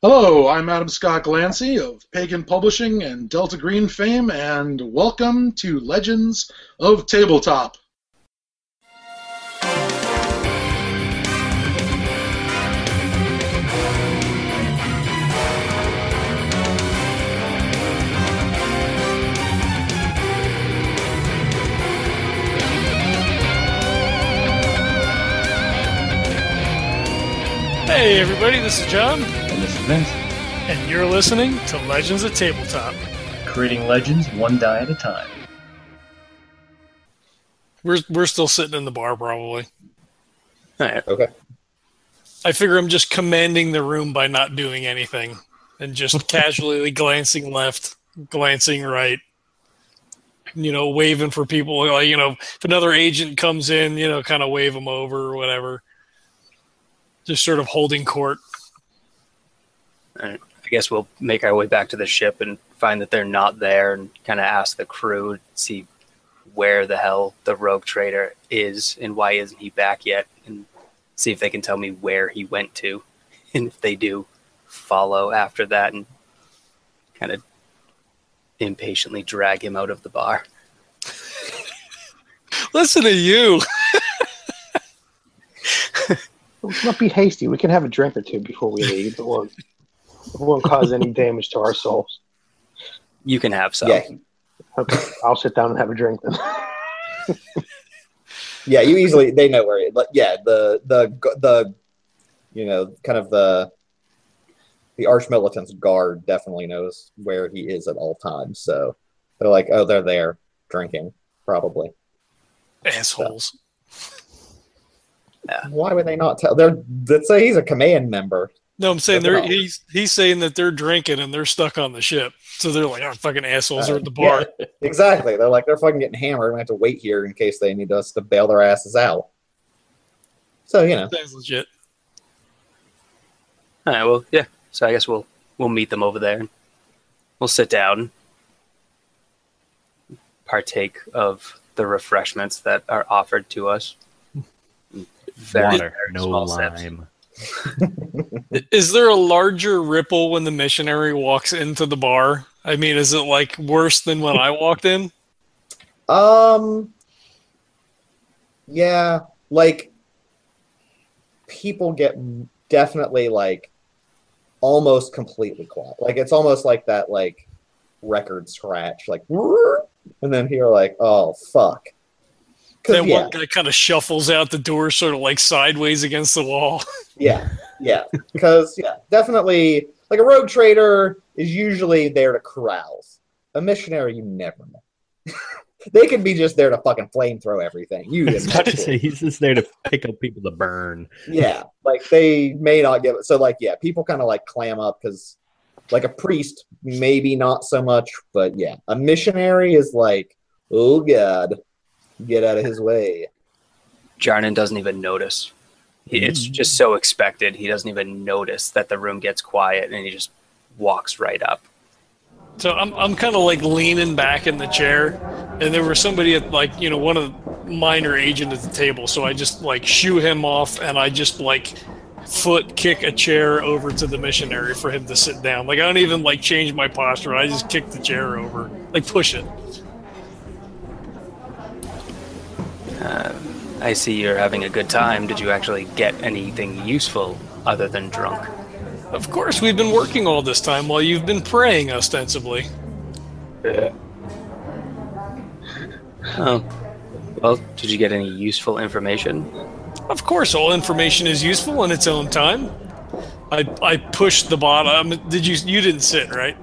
Hello, I'm Adam Scott Glancy of Pagan Publishing and Delta Green fame, and welcome to Legends of Tabletop. Hey, everybody, this is John, And this is Vince, and you're listening to Legends of Tabletop. creating legends one die at a time. We're, we're still sitting in the bar, probably. Okay. I figure I'm just commanding the room by not doing anything and just casually glancing left, glancing right, you know, waving for people. Like, you know, if another agent comes in, you know, kind of wave them over or whatever. Just sort of holding court. I guess we'll make our way back to the ship and find that they're not there and kind of ask the crew, see where the hell the rogue trader is and why isn't he back yet, and see if they can tell me where he went to. And if they do, follow after that and kind of impatiently drag him out of the bar. Listen to you. Let's not be hasty. We can have a drink or two before we leave. It won't, it won't cause any damage to our souls. You can have some. Yeah, Okay, I'll sit down and have a drink then. yeah. You easily they know where. It, like, yeah, the the the you know kind of the the arch militant's guard definitely knows where he is at all times. So they're like, oh, they're there drinking probably. Assholes. Yeah, Why would they not tell? They're let's say he's a command member. No, I'm saying they're he's he's saying that they're drinking and they're stuck on the ship. So they're like, oh, fucking assholes are at the uh, bar. Yeah, exactly. They're like they're fucking getting hammered. We have to wait here in case they need us to bail their asses out. So you know, Sounds legit. All right. Well, yeah. So I guess we'll we'll meet them over there. We'll sit down, partake of the refreshments that are offered to us. Very, Water, very no small sips. Is there a larger ripple when the missionary walks into the bar? I mean, is it like worse than when I walked in? Um. Yeah, like people get definitely like almost completely quiet. Like it's almost like that like record scratch, like and then you're like, oh fuck. 'Cause, That yeah, one guy kind of shuffles out the door, sort of like sideways against the wall. yeah, yeah. Because yeah, definitely like a rogue trader is usually there to carouse. A missionary, you never know. they could be just there to fucking flamethrow everything. You just was about to never- say he's just there to pick up people to burn. yeah like they may not give it so like yeah people kind of like clam up because like a priest maybe not so much but yeah a missionary is like oh god get out of his way Jarnan doesn't even notice. He, it's mm. just so expected. He doesn't even notice that the room gets quiet, and he just walks right up. So I'm I'm kind of like leaning back in the chair, and there was somebody at like you know one of the minor agent at the table. So I just like shoo him off, and I just like foot kick a chair over to the missionary for him to sit down. Like I don't even like change my posture. I just kick the chair over, like push it. Uh, I see you're having a good time. Did you actually get anything useful other than drunk? Of course, we've been working all this time while you've been praying ostensibly. Oh, well, did you get any useful information? Of course, all information is useful in its own time. I I pushed the bottom. Did you you didn't sit right?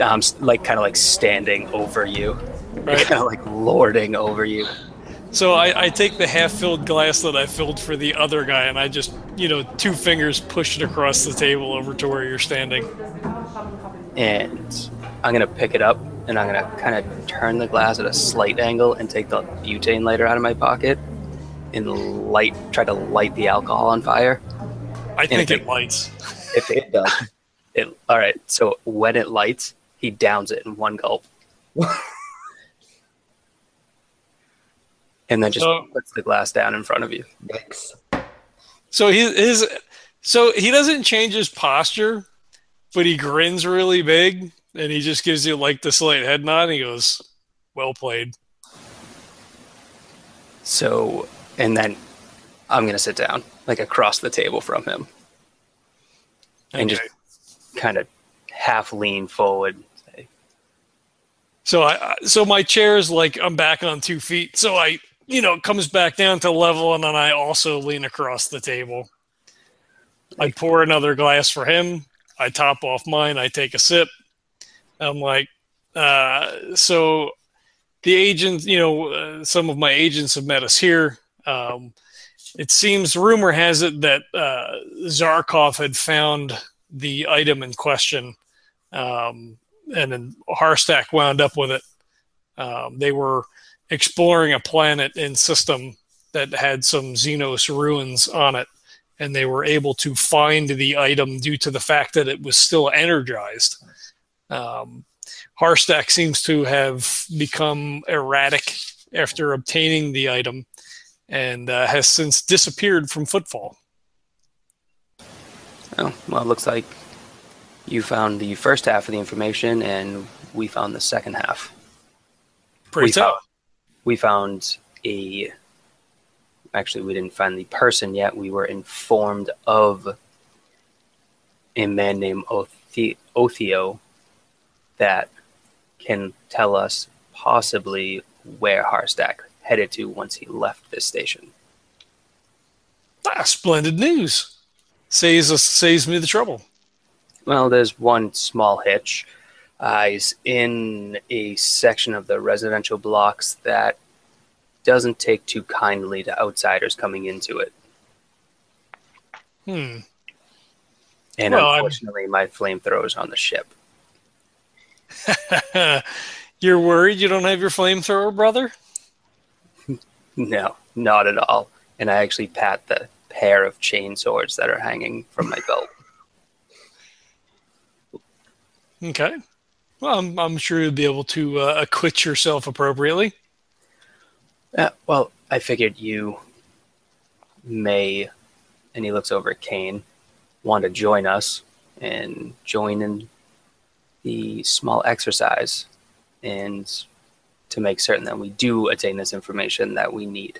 I'm like kind of like standing over you, Right. kind of like lording over you. So I, I take the half-filled glass that I filled for the other guy, and I just, you know, two fingers push it across the table over to where you're standing. and I'm gonna pick it up and I'm gonna kind of turn the glass at a slight angle and take the butane lighter out of my pocket and light, try to light the alcohol on fire. I think it- it lights. If it, it does it, all right, so when it lights, he downs it in one gulp, and then just So- puts the glass down in front of you. Yikes. So his, his So he doesn't change his posture, but he grins really big and he just gives you like the slight head nod and he goes, Well played. So, and then I'm going to sit down, like across the table from him, and just kind of half lean forward. So I I- so my chair is like I'm back on two feet. So I you know it comes back down to level, and then I also lean across the table. I pour another glass for him. I top off mine. I take a sip. I'm like, uh, so the agents, you know, uh, some of my agents have met us here. Um, it seems rumor has it that uh, Zarkov had found the item in question. Um, and then Harstack wound up with it. Um, they were exploring a planet in system that had some Xenos ruins on it, and they were able to find the item due to the fact that it was still energized. Um, Harstack seems to have become erratic after obtaining the item and uh, has since disappeared from Footfall. Oh, well, it looks like you found the first half of the information, and we found the second half. Pretty we tough. found, we found a. Actually, we didn't find the person yet. We were informed of a man named Othi- Othio that can tell us possibly where Harstack headed to once he left this station. Ah, splendid news. Saves us, saves me the trouble. Well, there's one small hitch. Uh, he's in a section of the residential blocks that doesn't take too kindly to outsiders coming into it. Hmm. And Well, I'm- unfortunately, my flamethrower's on the ship. You're worried you don't have your flamethrower, brother? No, not at all. And I actually pat the pair of chain swords that are hanging from my belt. Okay. Well, I'm, I'm sure you'll be able to uh, acquit yourself appropriately. Uh, well, I figured you may, and he looks over at Kane, want to join us and join in the small exercise and to make certain that we do attain this information that we need.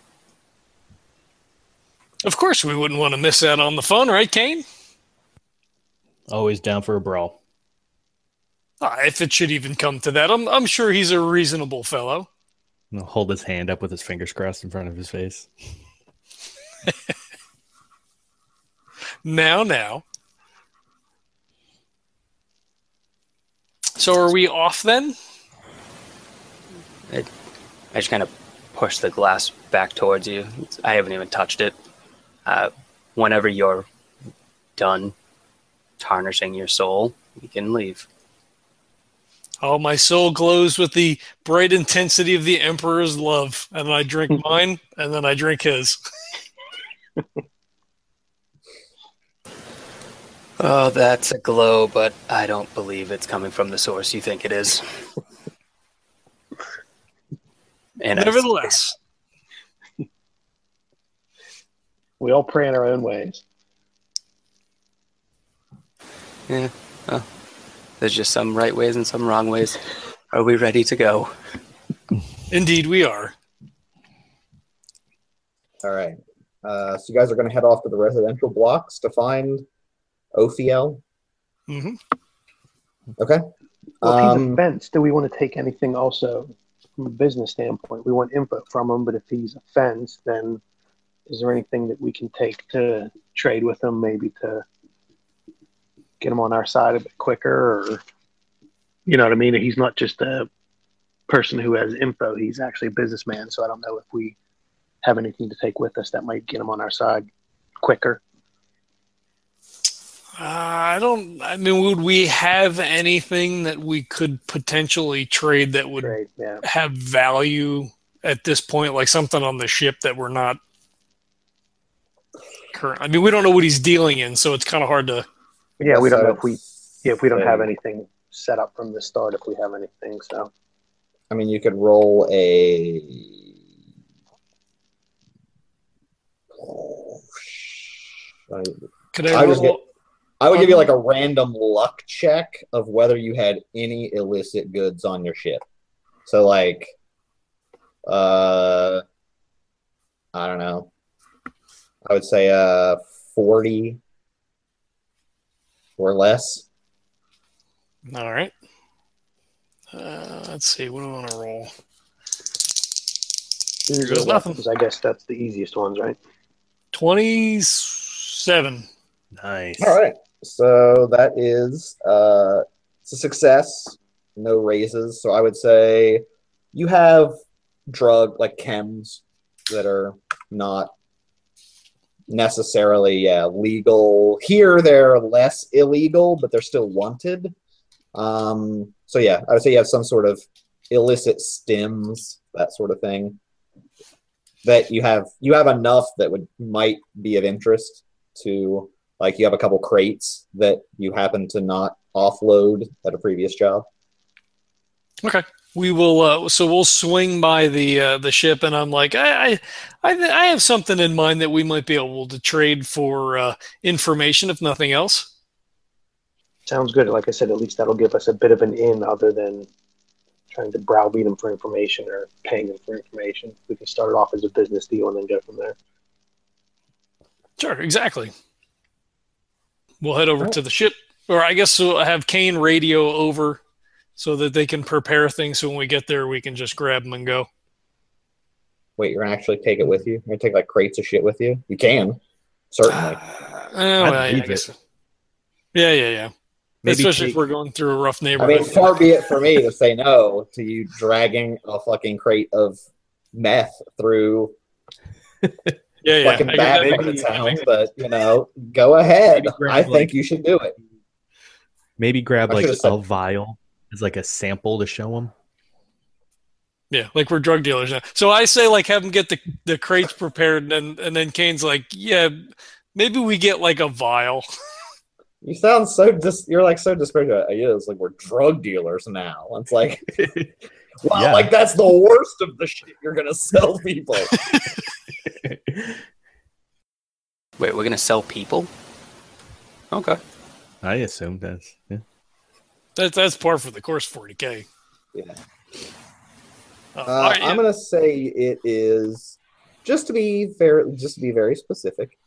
Of course, we wouldn't want to miss out on the fun, right, Kane? Always down for a brawl. Ah, if it should even come to that, I'm, I'm sure he's a reasonable fellow. And he'll hold his hand up with his fingers crossed in front of his face. Now, now. So are we off then? I just kind of push the glass back towards you. I haven't even touched it. Uh, whenever you're done tarnishing your soul, you can leave. Oh, my soul glows with the bright intensity of the Emperor's love. And I drink mine, and then I drink his. Oh, that's a glow, but I don't believe it's coming from the source you think it is. And Nevertheless, We all pray in our own ways. yeah, well, there's just some right ways and some wrong ways. Are we ready to go? indeed we are. All right. Uh, so you guys are going to head off to the residential blocks to find Ophiel. hmm Okay. Well, if he's Um, a fence, do we want to take anything also from a business standpoint? We want input from him, but if he's a fence, then is there anything that we can take to trade with him, maybe to get him on our side a bit quicker, or you know what I mean? He's not just a person who has info; he's actually a businessman. So I don't know if we have anything to take with us that might get him on our side quicker. Uh, I don't. I mean, would we have anything that we could potentially trade that would Trade, yeah. have value at this point? Like something on the ship that we're not current. I mean, we don't know what he's dealing in, so it's kind of hard to. Yeah, we don't know if we yeah, if we don't have anything set up from the start, if we have anything. So I mean, you could roll a. Could I, I just roll? I would give you like a random luck check of whether you had any illicit goods on your ship. So like uh I don't know. I would say uh 40 or less. All right. Uh, let's see. What do I want to roll? These goes nothing. I guess that's the easiest ones, right? Twenty-seven. Nice. All right. So that is uh it's a success, no raises. So I would say you have drug like chems that are not necessarily yeah, legal. Here they're less illegal, but they're still wanted. Um so yeah, I would say you have some sort of illicit chems, that sort of thing. That you have you have enough that would might be of interest to like you have a couple crates that you happen to not offload at a previous job. Okay. We will. Uh, so we'll swing by the uh, the ship, and I'm like, I, I, I, th- I have something in mind that we might be able to trade for uh, information, if nothing else. Sounds good. Like I said, at least that'll give us a bit of an in other than trying to browbeat them for information or paying them for information. We can start it off as a business deal and then go from there. Sure. Exactly. We'll head over to the ship, or I guess we'll have Kane radio over so that they can prepare things. So when we get there, we can just grab them and go. Wait, you're gonna actually take it with you? You're gonna take like crates of shit with you? You can, certainly. Uh, well, I believe guess- Yeah, yeah, yeah. Maybe Especially take- if we're going through a rough neighborhood. I mean, far be it for me to say no to you dragging a fucking crate of meth through yeah, yeah. fucking bad get part of town, but you know, go ahead. I think like- you should do it. Maybe grab I like should've said- a vial as like a sample to show them. Yeah, like we're drug dealers now. So I say, like, have them get the, the crates prepared, and and then Kane's like, yeah, maybe we get like a vial. You sound so dis. You're like so disparaging. Yeah, it's like we're drug dealers now. It's like, wow, Yeah. like that's the worst of the shit you're gonna sell people. Wait, we're gonna sell people? Okay. I assume that's yeah. That's that's par for the course, forty k. Yeah. Uh, Uh, all right, I'm gonna say it is just to be fair, just to be very specific.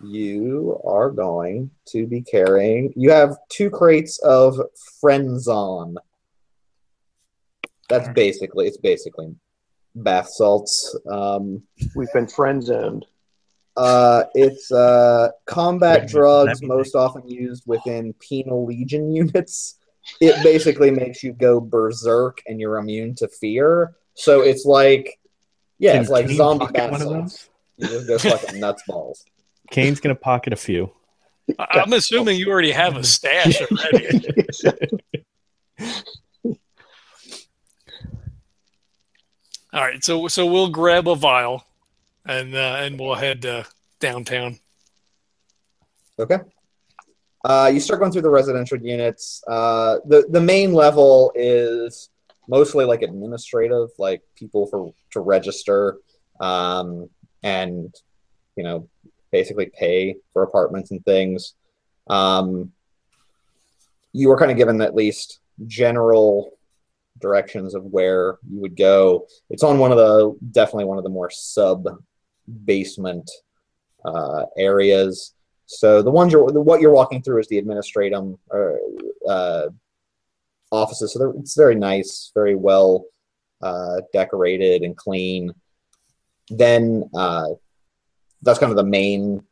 You are going to be carrying. You have two crates of Frenzon. That's basically it's basically bath salts. Um, We've been friend zoned. uh, it's uh, combat drugs most often used within penal legion units. It basically makes you go berserk and you're immune to fear. So it's like, yeah, Can it's like Kane zombie pocket bath one. You just go fucking nuts balls. Kane's gonna pocket a few. I- I'm assuming you already have a stash already. All right, so so we'll grab a vial, and uh, and we'll head uh, downtown. Okay. Uh, you start going through the residential units. Uh, the the main level is mostly like administrative, like people for to register, um, and you know, basically pay for apartments and things. Um, you were kind of given at least general directions of where you would go. It's on one of the definitely one of the more sub basement uh, areas. So the ones you're what you're walking through is the administratum or uh, offices. So it's very nice, very well uh, decorated and clean. Then uh, that's kind of the main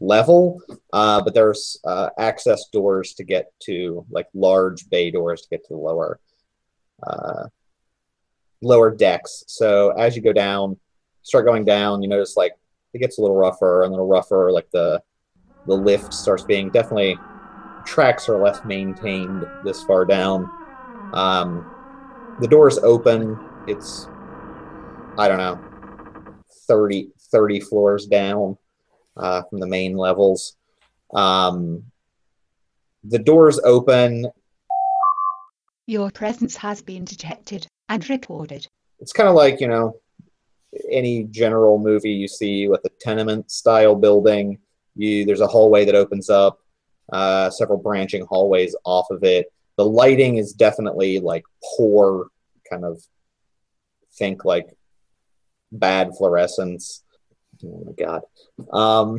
level, uh, but there's uh, access doors to get to like large bay doors to get to the lower uh, lower decks. So as you go down, start going down, you notice like it gets a little rougher and a little rougher. Like the the lift starts being definitely tracks are less maintained this far down. Um, the doors open. It's I don't know 30, 30 floors down uh, from the main levels. Um, the doors open. Your presence has been detected and recorded. It's kind of like you know any general movie you see with a tenement style building You there's a hallway that opens up, uh, several branching hallways off of it. The lighting is definitely like poor, kind of think like bad fluorescence. Oh my god. Um,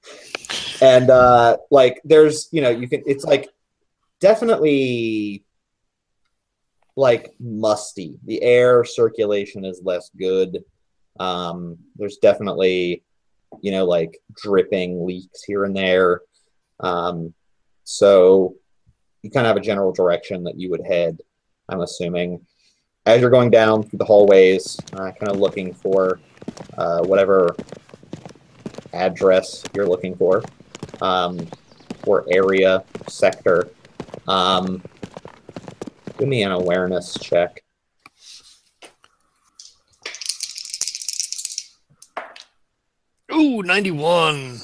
and uh, like there's you know you can it's like definitely like musty. The air circulation is less good. Um, there's definitely, you know, like dripping leaks here and there. Um, so you kind of have a general direction that you would head, I'm assuming. As you're going down through the hallways, uh, kind of looking for uh, whatever address you're looking for, um, or area, sector. Um, give me an awareness check. Ooh, 91.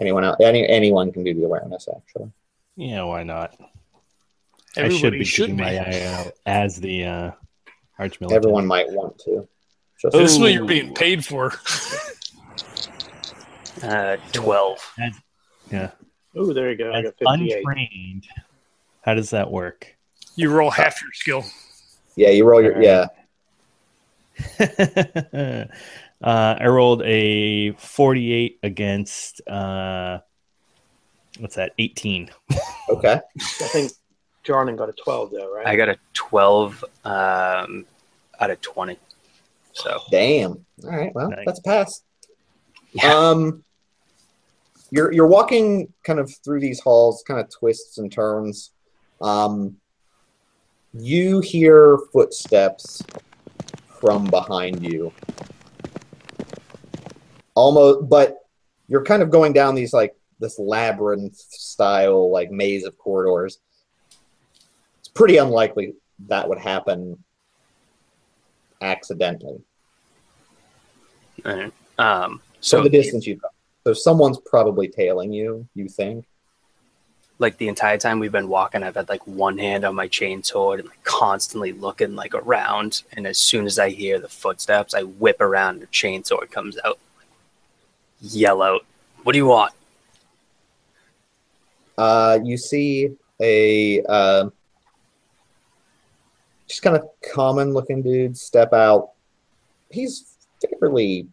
Anyone else? Any, anyone can do the awareness, actually. Yeah, why not? I should Everybody be should keeping be. my eye out as the uh, archmilitant. Everyone might want to. Just This is what you're being paid for. Uh, 12. Yeah, Oh, there you go. I as got 58. untrained. How does that work? You roll half your skill. yeah, you roll your yeah. uh, I rolled a 48 against uh, what's that? 18. Okay. I think Jordan got a 12, though, right? I got a 12 um, out of 20. So, Damn. All right. Well, Nice. that's a pass. yeah. Um, you're you're walking kind of through these halls, kind of twists and turns. Um, you hear footsteps from behind you. Almost, but you're kind of going down these like this labyrinth style like maze of corridors. It's pretty unlikely that would happen accidentally. Um, So so, the distance you've. So someone's probably tailing you, you think? like the entire time we've been walking, I've had like one hand on my chainsaw and like constantly looking like around. And as soon as I hear the footsteps, I whip around and the chainsaw comes out, yell out, "What do you want?" Uh, you see a uh, just kind of common looking dude step out. He's fairly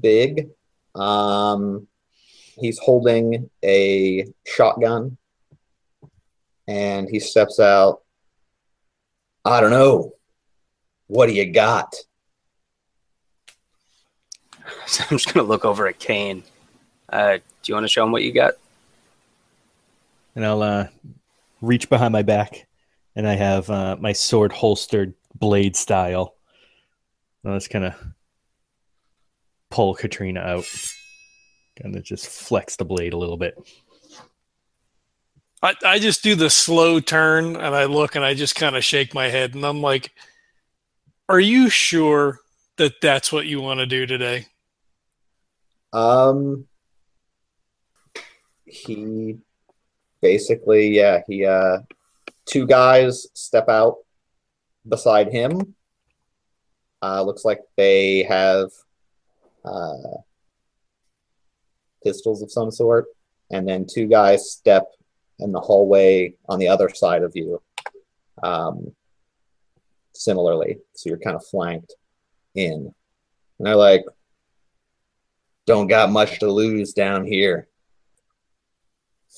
big. Um, he's holding a shotgun and he steps out. I don't know. What do you got? So I'm just gonna look over at Kane. Uh, do you want to show him what you got? And I'll uh, reach behind my back, and I have uh, my sword holstered blade style. I'll just kind of pull Katrina out. Kind of just flex the blade a little bit. I, I just do the slow turn and I look and I just kind of shake my head and I'm like, Are you sure that that's what you want to do today? Um, he basically, yeah, he uh, two guys step out beside him. Uh, looks like they have uh, pistols of some sort, and then two guys step in the hallway on the other side of you. Um, similarly, so you're kind of flanked in, and they're like, don't got much to lose down here.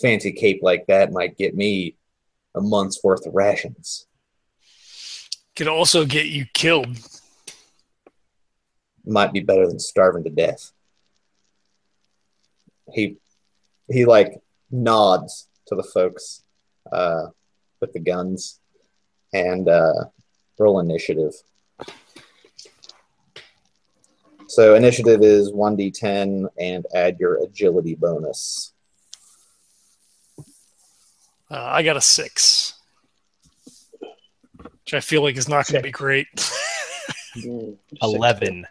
Fancy cape like that might get me a month's worth of rations. Could also get you killed. Might be better than starving to death. He he like nods to the folks uh, with the guns and uh, roll initiative. So initiative is 1d10 and add your agility bonus. Uh, I got a six, which I feel like is not going to be great. Mm, 11.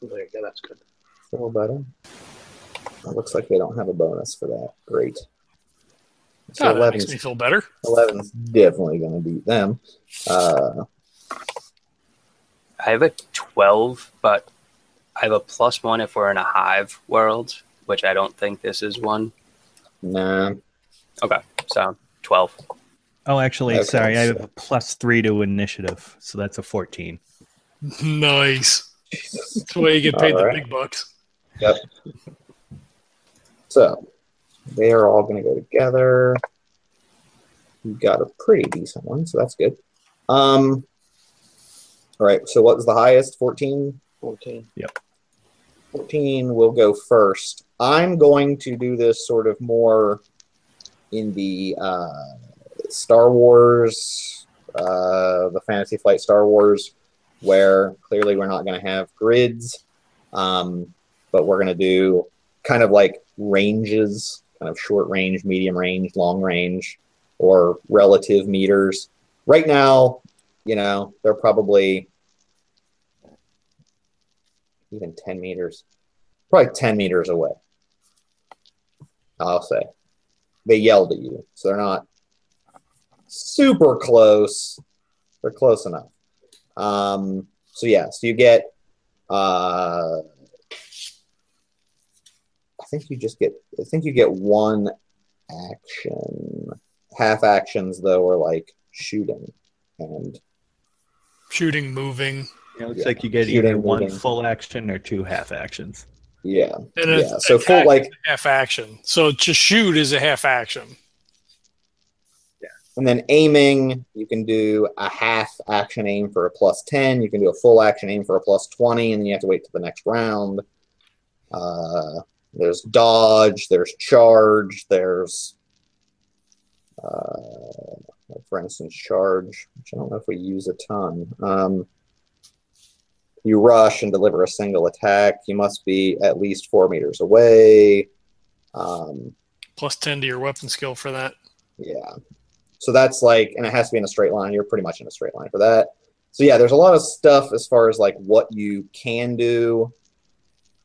There you go. That's good. Feel better. It looks like they don't have a bonus for that. Great. So Oh, that makes me feel better. 11's definitely going to beat them. Uh, I have a 12, but I have a plus one if we're in a hive world, which I don't think this is one. Nah. Okay, so twelve. Oh, actually, Okay, sorry, I have a plus three to initiative, so that's a fourteen. Nice. That's the way you get paid All the right. big bucks. Yep. So they are all going to go together. You got a pretty decent one, so that's good. Um. All right. So what was the highest? Fourteen. 14. 14 will go first. I'm going to do this sort of more in the uh, Star Wars, uh, the Fantasy Flight Star Wars, where clearly we're not going to have grids, um, but we're going to do kind of like ranges, kind of short range, medium range, long range, or relative meters. Right now, you know, they're probably even 10 meters, probably 10 meters away. I'll say. They yelled at you, so they're not super close. They're close enough. Um, so yeah, so you get uh I think you just get I think you get one action. Half actions though are like shooting and Shooting, moving. It looks Yeah. like you get Shooting, either one moving. full action or two half actions. yeah. And a- Yeah. So full like half action. So to shoot is a half action. Yeah. And then aiming, you can do a half action aim for a plus 10. You can do a full action aim for a plus 20, and then you have to wait till the next round. Uh, there's dodge, there's charge, there's, uh, like for instance, charge, which I don't know if we use a ton. Um, you rush and deliver a single attack. You must be at least four meters away. Um, Plus 10 to your weapon skill for that. yeah. So that's like, and it has to be in a straight line. You're pretty much in a straight line for that. So yeah, there's a lot of stuff as far as like what you can do.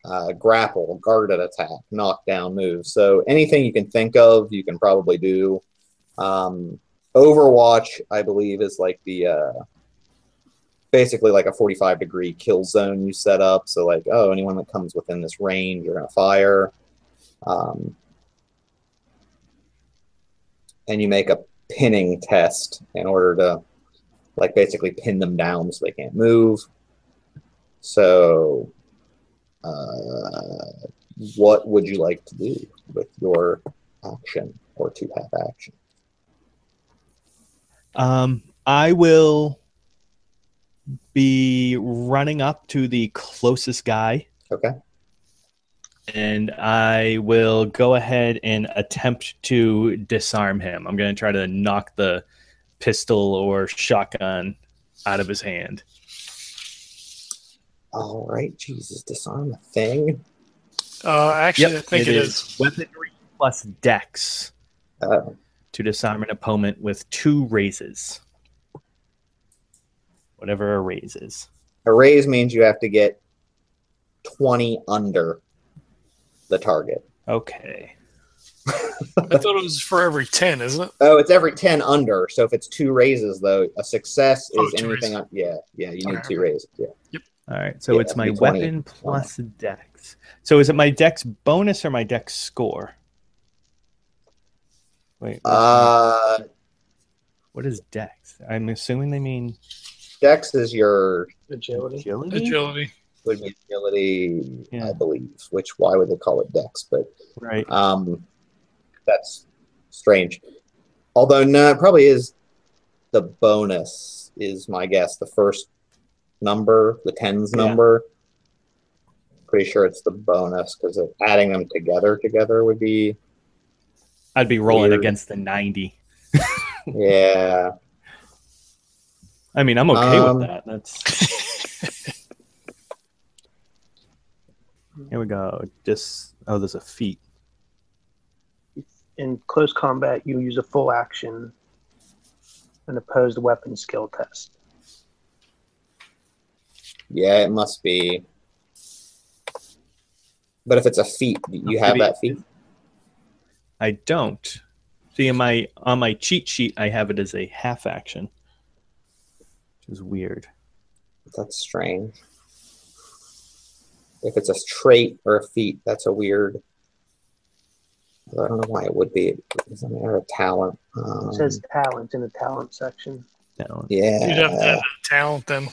Uh, grapple, guarded attack, knockdown move. So anything you can think of, you can probably do. Um, Overwatch, I believe, is like the uh, basically like a 45 degree kill zone you set up. So like, oh, anyone that comes within this range, you're gonna fire. Um, and you make a pinning test in order to like basically pin them down so they can't move. So uh, what would you like to do with your action or two half action? Um, I will be running up to the closest guy, Okay. and I will go ahead and attempt to disarm him. I'm going to try to knock the pistol or shotgun out of his hand. All right. Jesus, disarm the thing. Uh, actually, I think it is. weaponry plus dex Uh, to disarm an opponent with two raises. Whatever a raise is. a raise means you have to get 20 under the target. Okay. I thought it was for every 10, isn't it? Oh, it's every 10 under. So if it's two raises, though, a success is Oh, two anything. Un- yeah, yeah, you need Okay, two raises. Yeah. Yep. All right. So Yeah, it's my it'd be 20. weapon plus dex. So is it my dex bonus or my dex score? Wait. Uh, what is dex? I'm assuming they mean Dex is your Agility. agility. Agility. would be agility, I believe. Which why would they call it Dex? But Right. um, that's strange. Although no, it probably is the bonus is my guess. The first number, the tens Yeah. number. Pretty sure it's the bonus because adding them together together would be I'd be rolling Weird. against the 90. yeah. I mean, I'm okay Um, with that. That's Here we go. Just oh, there's a feat. In close combat, you use a full action, an opposed weapon skill test. Yeah, it must be. But if it's a feat, you have that feat. I don't. See, in my on my cheat sheet, I have it as a half action, which is weird. That's strange. If it's a trait or a feat, that's a weird. I don't know why it would be. It's a matter of talent. Um, It says talent in the talent section. Down. yeah. You'd have to have talent then.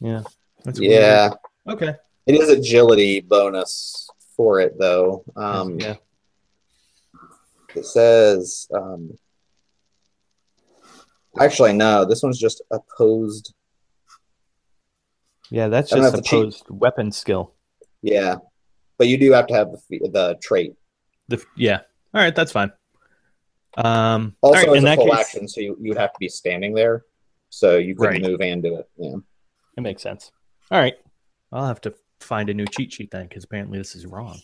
Yeah. That's yeah. weird. Okay. It is agility bonus for it though. Um, yeah. It says. Um, actually, no. This one's just opposed. Yeah, that's I just have to cheat. opposed weapon skill. Yeah, but you do have to have the the trait. The, yeah. All right, that's fine. Um, Also, all right, as in a that full case, action, so you you'd have to be standing there, so you can't Right. move and do it. Yeah. it makes sense. All right, I'll have to find a new cheat sheet then, because apparently this is wrong.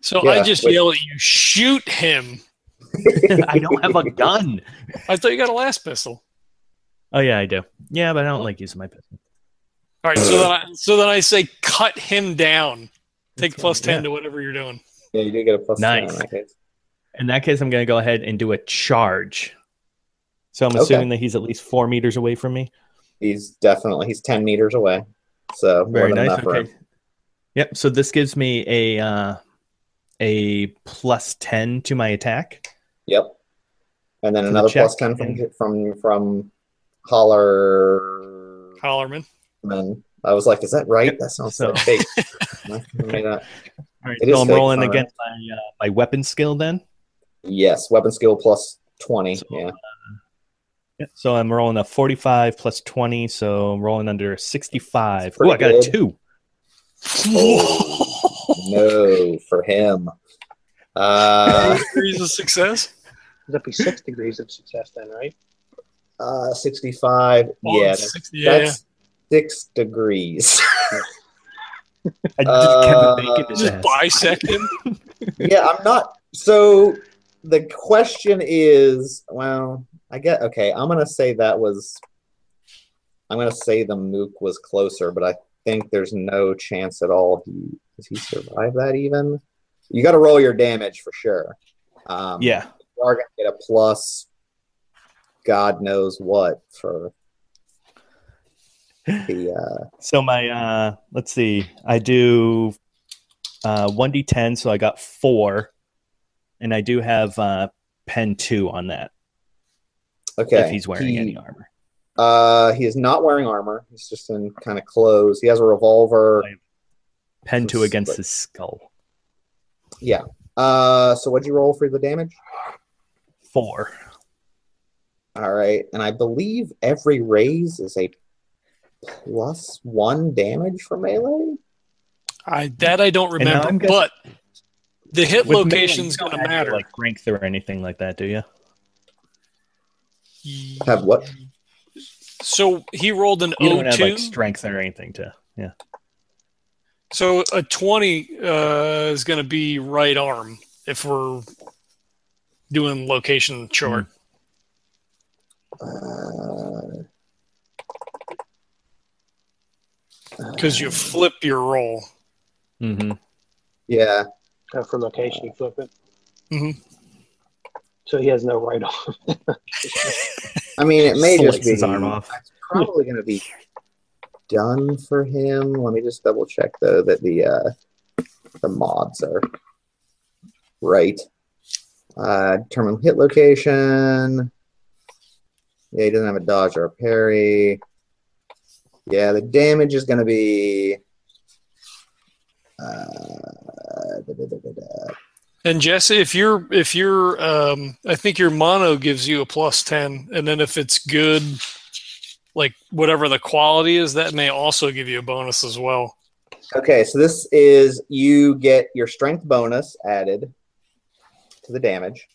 So Yeah, I just but- yell at you, shoot him. I don't have a gun. I thought you got a las pistol. Oh yeah, I do. Yeah, but I don't like using my pistol. All right, so then I so then I say cut him down. Take That's plus fine, ten yeah. to whatever you're doing. Yeah, you do get a plus ten Nice. in that case. In that case, I'm going to go ahead and do a charge. So I'm Okay. assuming that he's at least four meters away from me. He's definitely he's ten meters away, so more Very than nice. enough for. Okay. Yep. So this gives me a uh, a plus ten to my attack. Yep. And then For another check plus ten from and- from from Hollerman. Hollerman. I was like, is that right? That sounds so- so fake. I made that- All right. It so is I'm fake, rolling alright. against my uh, my weapon skill then. yes, weapon skill plus twenty. So, yeah. Yep. So I'm rolling a 45 plus 20, so I'm rolling under 65. Oh, I got good. a two. no, for him. Uh, degrees of success. That'd be six degrees of success then, right? uh, sixty-five. Oh, yeah, it's that's, six- yeah, that's six degrees. I just Uh, Kevin Bacon his Just ass. bisect him. yeah, I'm not. So the question is, well, I get okay. I'm gonna say that was. I'm gonna say the mook was closer, but I think there's no chance at all. He does he survive that even? You got to roll your damage for sure. Um, Yeah. Are gonna get a plus. God knows what for the. Uh, So my uh let's see. I do uh 1d10 so I got 4 and I do have uh pen 2 on that okay, if he's wearing he- any armor. Uh, he is not wearing armor. He's just in kind of clothes. He has a revolver. Pen 2 against his skull. Yeah. Uh, so what'd you roll for the damage? 4. All right, and I believe every raise is a plus one damage for melee. I that I don't remember, I'm guessing- but the hit With location's going to matter. like strength or anything like that, do you? Have what? So he rolled an You don't have O2. like strength or anything to. Yeah. So a 20 uh, is going to be right arm if we're doing location chart. Uh, Because you flip your roll. Mm-hmm. yeah. Uh, for location, you flip it. Mm-hmm. So he has no right off. I mean, it may Slice just be his arm off. It's probably going to be done for him. Let me just double check though that the uh, the mods are right. Uh, determine hit location. Yeah, he doesn't have a dodge or a parry. Yeah, the damage is going to be. Uh, da, da, da, da, da. And Jesse, if you're if you're um, I think your mono gives you a plus ten, and then if it's good, like whatever the quality is, that may also give you a bonus as well. Okay, so this is you get your strength bonus added to the damage.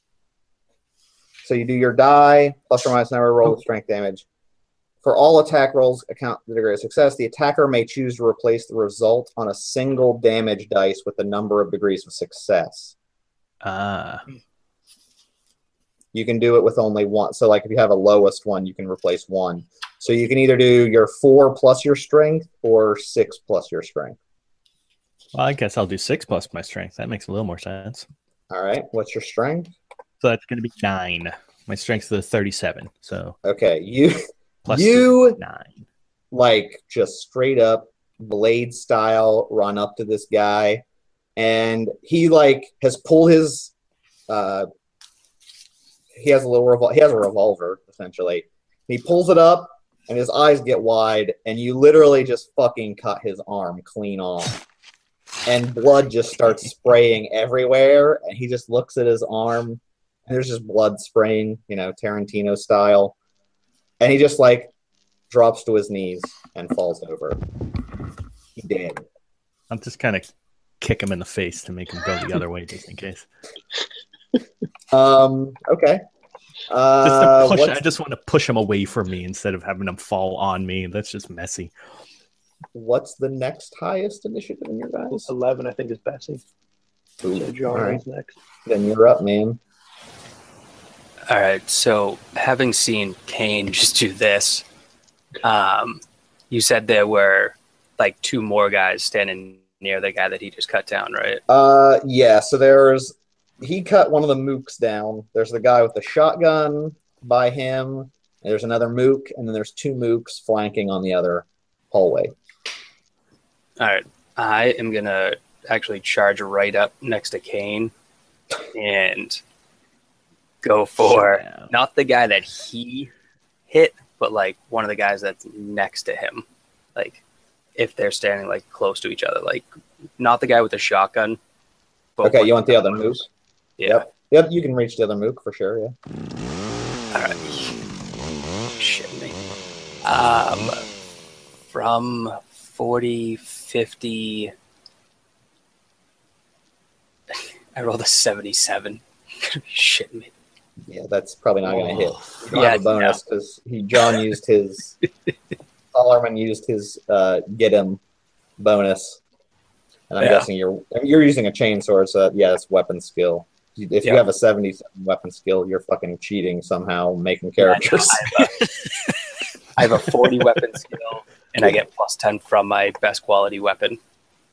So you do your die plus or minus number roll with strength damage. For all attack rolls, account the degree of success. The attacker may choose to replace the result on a single damage dice with the number of degrees of success. Ah. You can do it with only one. So, like if you have a lowest one, you can replace one. So you can either do your four plus your strength or six plus your strength. Well, I guess I'll do 6 plus my strength. That makes a little more sense. All right, what's your strength? So that's going to be 9. My strength's the 37. So Okay, you plus You- 9. like just straight up blade style run up to this guy, and he like has pulled his. Uh, he has a little revol- he has a revolver essentially. He pulls it up, and his eyes get wide, and you literally just fucking cut his arm clean off, and blood just starts spraying everywhere, and he just looks at his arm, and there's just blood spraying, you know, Tarantino style, and he just like drops to his knees and falls over. He dead. I'm just kind of kick him in the face to make him go the other way, just in case. Um. Okay. Just Uh, to push, I just want to push him away from me instead of having him fall on me. That's just messy. What's the next highest initiative in your guys? 11, I think, is Bessie. So Ooh, John all right. is next. Then you're up, man. All right. So, having seen Kane just do this, um, you said there were like two more guys standing near the guy that he just cut down, right? Uh, yeah. So there's he cut one of the mooks down. There's the guy with the shotgun by him. There's another mook, and then there's two mooks flanking on the other hallway. All right. I am gonna actually charge right up next to Kane and go for Shut not the guy that he hit, but like one of the guys that's next to him. Like if they're standing like close to each other, like not the guy with the shotgun. but Okay, you want the of other mook? Yeah. Yep. Yep, you can reach the other mook for sure. Yeah. All right. Shit me. Um, from 40, 50. I rolled a 77. Shit me. Yeah, that's probably not going to hit. You don't Yeah, bonus because he John used his Solomon used his uh, get him bonus, and I'm Yeah. guessing you're you're using a chainsaw, so yeah, it's weapon skill. If you have a 77 weapon skill, you're fucking cheating somehow, making characters. I have a, I have a 40 weapon skill, and I get plus 10 from my best quality weapon.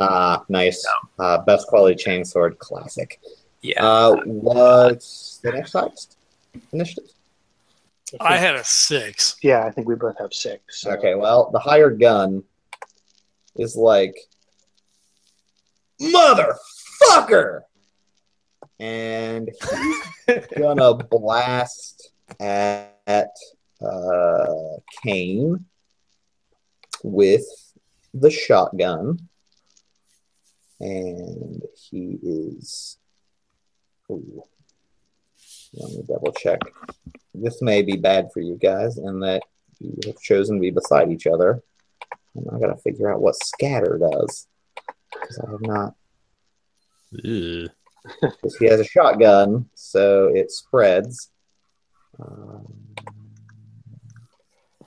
Ah, nice. Uh, best quality chainsword, classic. Yeah. Uh, what's the next highest initiative? I had a six. Yeah, I think we both have six. so- Okay, well, the higher gun is like motherfucker, and he's gonna blast at uh, Kane with the shotgun, and he is. Ooh. Let me double check. This may be bad for you guys in that you have chosen to be beside each other. And I gotta figure out what scatter does. Because I have not. Because he has a shotgun, so it spreads. Um,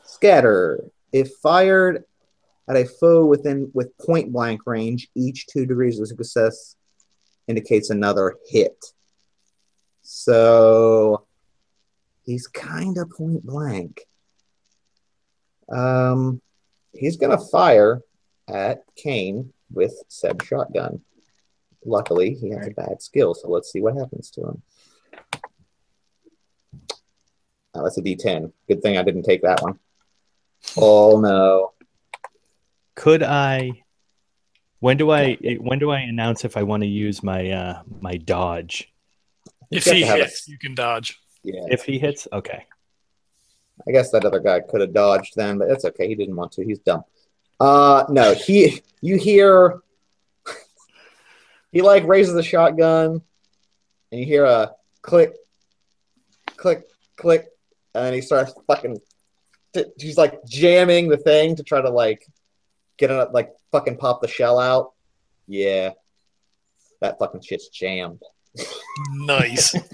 scatter. If fired at a foe within with point blank range, each two degrees of success indicates another hit. So he's kind of point blank. Um, he's gonna fire at Kane with said shotgun. Luckily, he has a bad skill, so let's see what happens to him. Oh, that's a D10. Good thing I didn't take that one. Oh no. Could I? When do I? When do I announce if I want to use my uh my dodge? If he to have a- hits, you can dodge. Yeah, If he hits, okay. I guess that other guy could have dodged then, but that's okay. He didn't want to. He's dumb. Uh, no, he. You hear. he like raises the shotgun, and you hear a click, click, click, and then he starts fucking. He's like jamming the thing to try to like get it like fucking pop the shell out. Yeah, that fucking shit's jammed. Nice.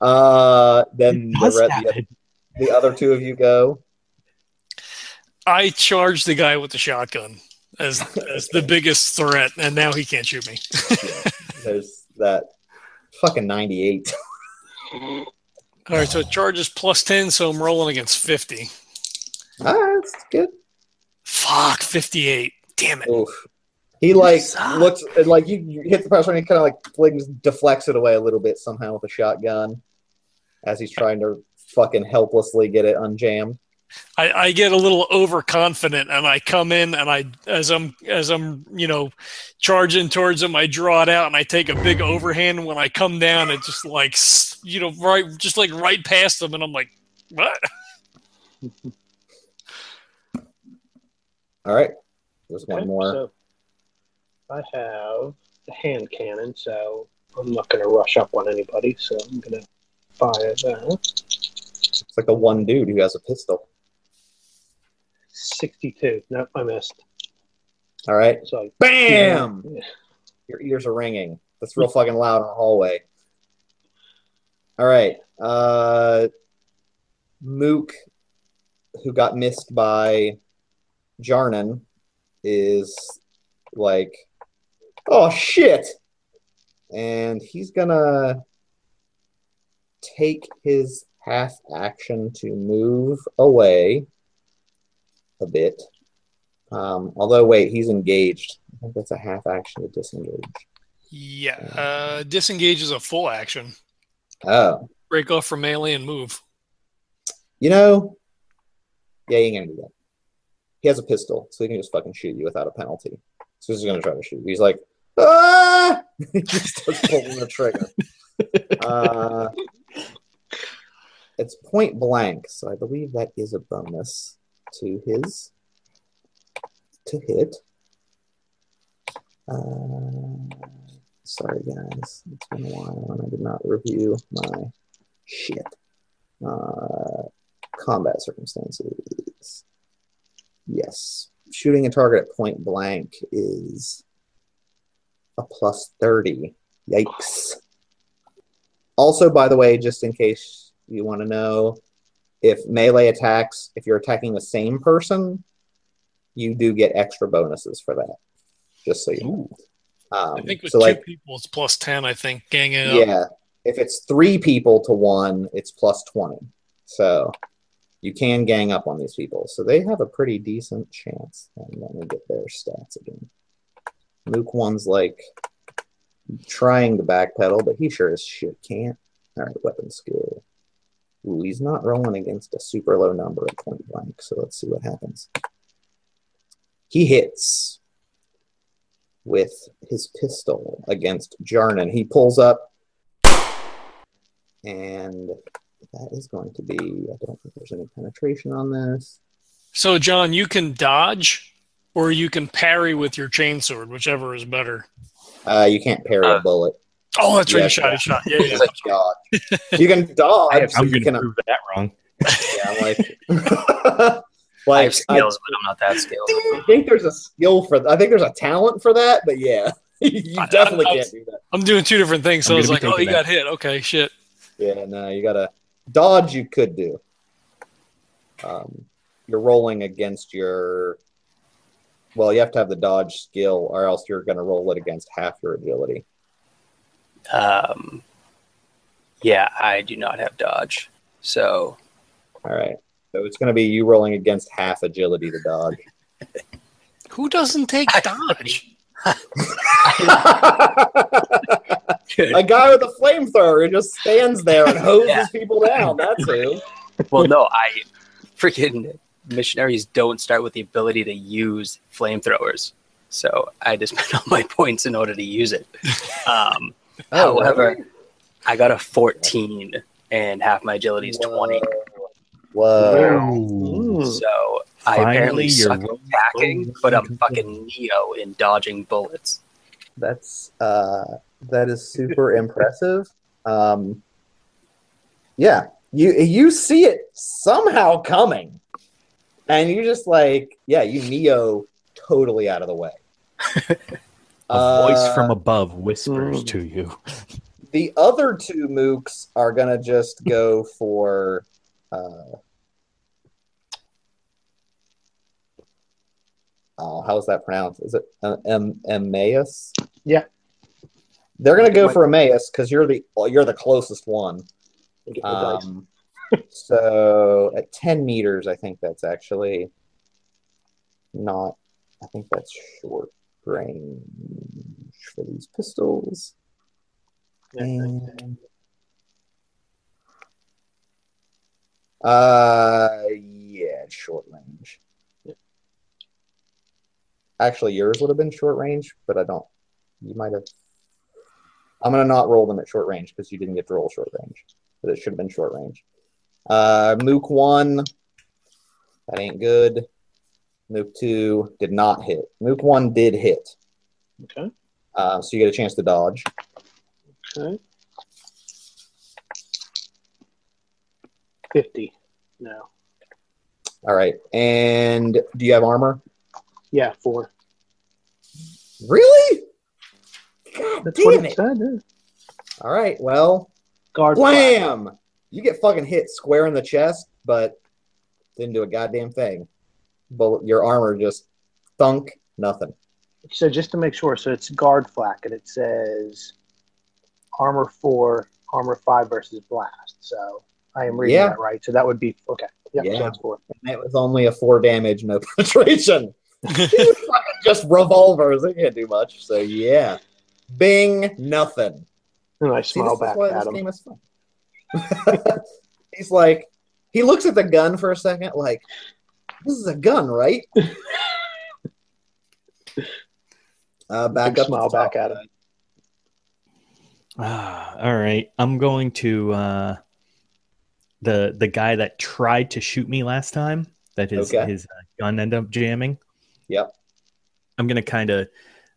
Uh, then the, Does re- the, the other two of you go. I charged the guy with the shotgun as as the biggest threat, and now he can't shoot me. There's that fucking 98. All right, so it charges plus ten, so I'm rolling against fifty. ah, that's good. Fuck, fifty-eight. Damn it. Oof. He like looks like you, you hit the pressure and he kind of like flings deflects it away a little bit somehow with a shotgun as he's trying to fucking helplessly get it unjammed. I, I get a little overconfident and I come in and I as I'm as I'm you know charging towards him I draw it out and I take a big overhand and when I come down it just like s- you know right just like right past them, and I'm like what All right. There's one more. So I have a hand cannon, so I'm not going to rush up on anybody. So I'm going to fire that. It's like the one dude who has a pistol. 62. No, I missed. All right. So I- Bam! Yeah. Your ears are ringing. That's real fucking loud in the hallway. All right. Uh, Mook, who got missed by Jarnan, is like, oh shit. And he's gonna take his half action to move away a bit. Um, although, wait, he's engaged. I think that's a half action to disengage. yeah uh, disengage is a full action Oh, break off from melee and move you know, yeah, he ain't gonna do that. He has a pistol, so he can just fucking shoot you without a penalty. So he's gonna try to shoot. He's like, ah! he just starts pulling the trigger. Uh, it's point blank, so I believe that is a bonus to his to hit. Uh, sorry, guys. It's been a while and I did not review my shit. Uh, combat circumstances. Yes. Shooting a target at point blank is a plus 30. Yikes. Also, by the way, just in case you want to know, if melee attacks, if you're attacking the same person, you do get extra bonuses for that. Just so you know. Um, I think with so two like, people it's plus 10 I think ganging up yeah. If it's three people to one, it's plus 20. So you can gang up on these people. So they have a pretty decent chance. And let me get their stats again. Luke one's like trying to backpedal, but he sure as shit can't. All right, weapon skill. Ooh, he's not rolling against a super low number at point blank. So let's see what happens. He hits with his pistol against Jarnan. He pulls up, and that is going to be. I don't think there's any penetration on this. so John you can dodge or you can parry with your chainsword whichever is better Uh, you can't parry a Uh, bullet. oh that's right Yeah, you shot yeah. shot yeah, yeah. You can dodge. You can dodge. so I'm you going to can. prove that wrong. Yeah, I'm like. I have skills, but I'm not that skilled. I think there's a skill for. I think there's a talent for that, but yeah, you I- definitely I- I- can't do that. I'm doing two different things so I'm I was like oh he thinking got hit okay shit Yeah, no, you gotta dodge. You could do. Um, you're rolling against your. Well, you have to have the dodge skill, or else you're going to roll it against half your agility. Um, yeah, I do not have dodge. So All right, so it's going to be you rolling against half agility to dodge. who doesn't take dodge a guy with a flamethrower who just stands there and hoses Yeah. people down. That's who. well, no, I freaking missionaries don't start with the ability to use flamethrowers. So I just spent all my points in order to use it. Um, Oh, however, I got a 14 and half my agility is 20. Whoa. Ooh. So I Finally, apparently suck at rolling attacking, but I'm fucking Neo in dodging bullets. That's uh, that is super impressive. Um, yeah, you you see it somehow coming, and you're just like, yeah, you Neo totally out of the way. A voice Uh, from above whispers Mm. to you. the other two mooks are gonna just go for. Uh, oh, how's that pronounced? Is it uh, em- Emmaus? Yeah. They're gonna go for Emmaus because you're the you're the closest one. Get the dice. Um, so at 10 meters, I think that's actually not, I think that's short range for these pistols. And, uh, yeah, short range. Actually, yours would have been short range, but I don't. You might have. I'm gonna not roll them at short range because you didn't get to roll short range, but it should have been short range. Uh, Mook one, that ain't good. Mook two did not hit. Mook one did hit, Okay. uh, so you get a chance to dodge. Okay. Fifty. No. All right, and do you have armor? Yeah, four. Really? God That's damn it said. yeah. All right, well, Guard. blam! You get fucking hit square in the chest, but didn't do a goddamn thing. But your armor just thunk, nothing. So just to make sure, so it's guard flak, and it says armor four, armor five versus blast. So I am reading Yeah. that right. So that would be okay. Yep, Yeah. so it's four. And it was only a four damage, no penetration. These are fucking just revolvers. They can't do much. So yeah, Bing, nothing. And I smile this is back at him. game is fun. He's like, he looks at the gun for a second, like, this is a gun, right? uh, back Big up. smile back at him. Ah, all right. I'm going to uh, the the guy that tried to shoot me last time. That his Okay. his uh, gun ended up jamming. Yep. I'm gonna kind of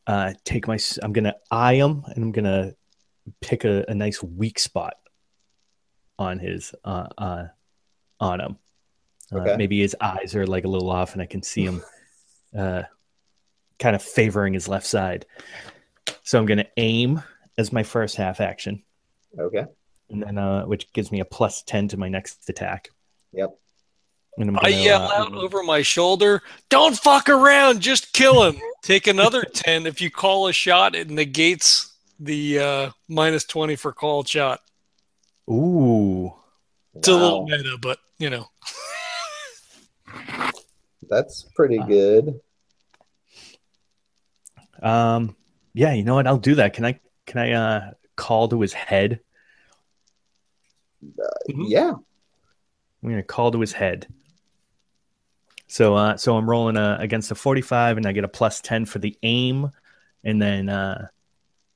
uh, take my. I'm gonna eye him, and I'm gonna pick a, a nice weak spot on his uh, uh on him. Uh, Okay. Maybe his eyes are like a little off, and I can see him uh, kind of favoring his left side. So I'm gonna aim as my first half action Okay. And then uh, which gives me a plus ten to my next attack. Yep. And I'm I gonna, yell uh, out over my shoulder, "Don't fuck around! Just kill him! Take another ten if you call a shot. It negates the uh, minus twenty for called shot. Ooh, It's a little Wow. meta, but you know, That's pretty Uh, good. um, yeah. You know what? I'll do that. Can I? Can I uh, call to his head? Mhm. Yeah. I'm gonna call to his head. So, uh, so I'm rolling uh, against a 45, and I get a plus 10 for the aim, and then uh,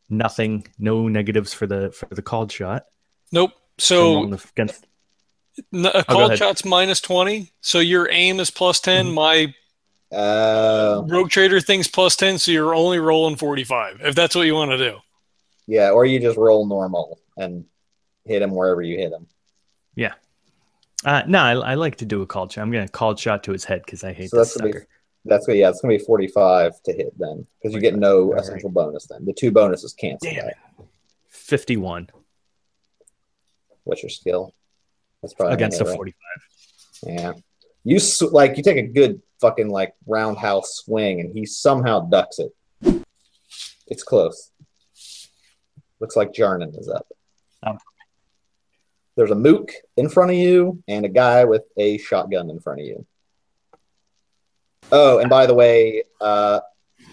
nothing, no negatives for the for the called shot. nope. So against n- a go called ahead. shot's minus twenty. So your aim is plus 10 Mhm. My Uh, rogue trader thing's plus ten. So you're only rolling forty five. If that's what you want to do. yeah. Or you just roll normal and hit him wherever you hit him. Yeah. Uh, no, I, I like to do a called shot. I'm gonna called shot to his head because I hate So this that's gonna be sucker. that's gonna yeah. It's gonna be forty-five to hit then because you get no All right. essential bonus then. The two bonuses cancel. Damn out. it. 51 What's your skill? That's probably against a right? 45. Yeah. You s- like you take a good fucking like roundhouse swing and he somehow ducks it. It's close. Looks like Jarnan is up. Oh. There's a mook in front of you and a guy with a shotgun in front of you. Oh, and by the way, uh,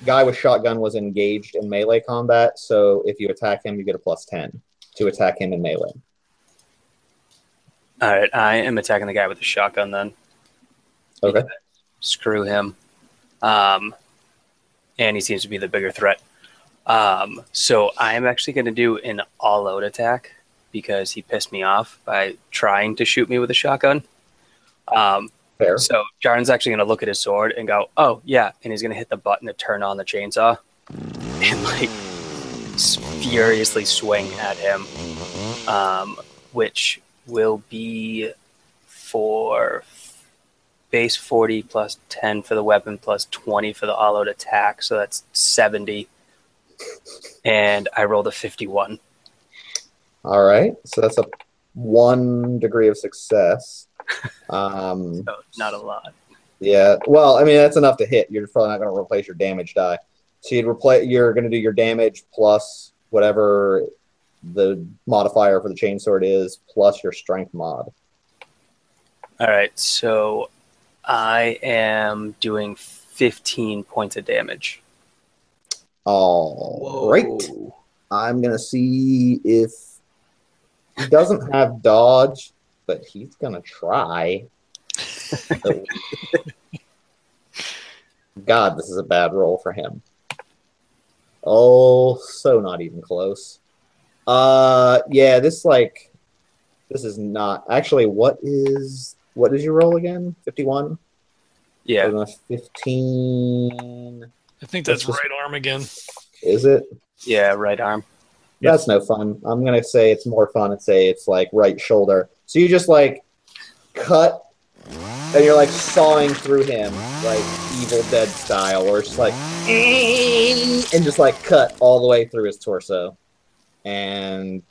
guy with shotgun was engaged in melee combat, so if you attack him, you get a plus ten to attack him in melee. All right, I am attacking the guy with the shotgun then. Okay. Screw him. Um, and he seems to be the bigger threat. Um, so I am actually going to do an all out attack because he pissed me off by trying to shoot me with a shotgun. Um, Fair. so Jarn's actually going to look at his sword and go, "Oh yeah," and he's going to hit the button to turn on the chainsaw and like furiously swing at him, um, which will be for base forty plus ten for the weapon plus twenty for the all-out attack, so that's seventy. And I rolled a fifty-one. All right. So that's a one degree of success. Um, So not a lot. yeah. Well, I mean, that's enough to hit. You're probably not going to replace your damage die. So you'd replace. You're going to do your damage plus whatever the modifier for the chainsword is, plus your strength mod. All right, so I am doing fifteen points of damage. All right. I'm going to see if he doesn't have dodge, but he's going to try. God, this is a bad roll for him. Oh, so not even close. Uh, yeah, this like, this is not actually. What is what is your roll again? Fifty-one. Yeah. Fifteen. I think that's That's just- right arm again. Is it? Yeah, right arm. That's no fun. I'm gonna say it's more fun and say it's like right shoulder. So you just like cut and you're like sawing through him like Evil Dead style, or just like and just like cut all the way through his torso, and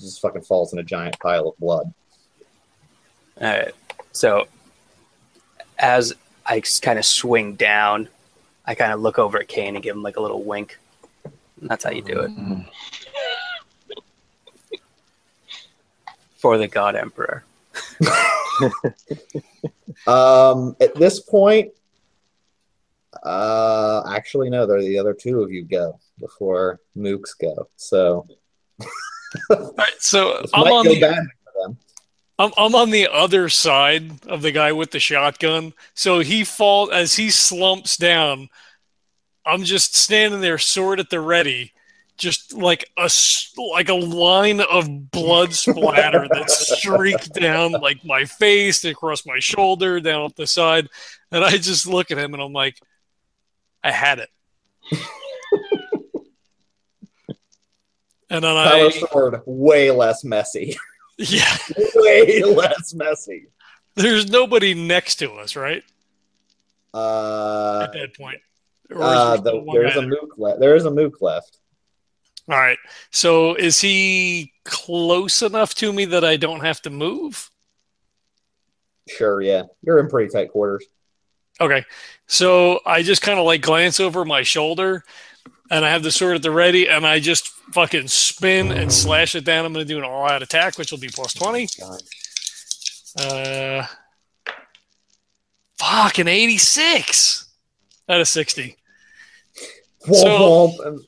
just fucking falls in a giant pile of blood. All right. So as I kind of swing down, I kind of look over at Kane and give him like a little wink. That's how you do it. Mm. For the God Emperor. Um, at this point, uh, actually no, they're the other two of you go before Mooks go. So All right, so I'm on the for them. I'm, I'm on the other side of the guy with the shotgun. So he falls as he slumps down. I'm just standing there, sword at the ready, just like a like a line of blood splatter that streaked down like my face, across my shoulder, down up the side, and I just look at him and I'm like, I had it. and then I sword, way less messy. yeah, way less messy. there's nobody next to us, right? Uh, At that point. Uh, there the, there's a mook left. There is a mook left. All right. So is he close enough to me that I don't have to move? Sure, yeah, you're in pretty tight quarters. Okay. So I just kind of like glance over my shoulder and I have the sword at the ready and I just fucking spin and slash it down. I'm going to do an all out attack, which will be plus 20. God. Uh, fucking 86 out of 60. Womp So- womp.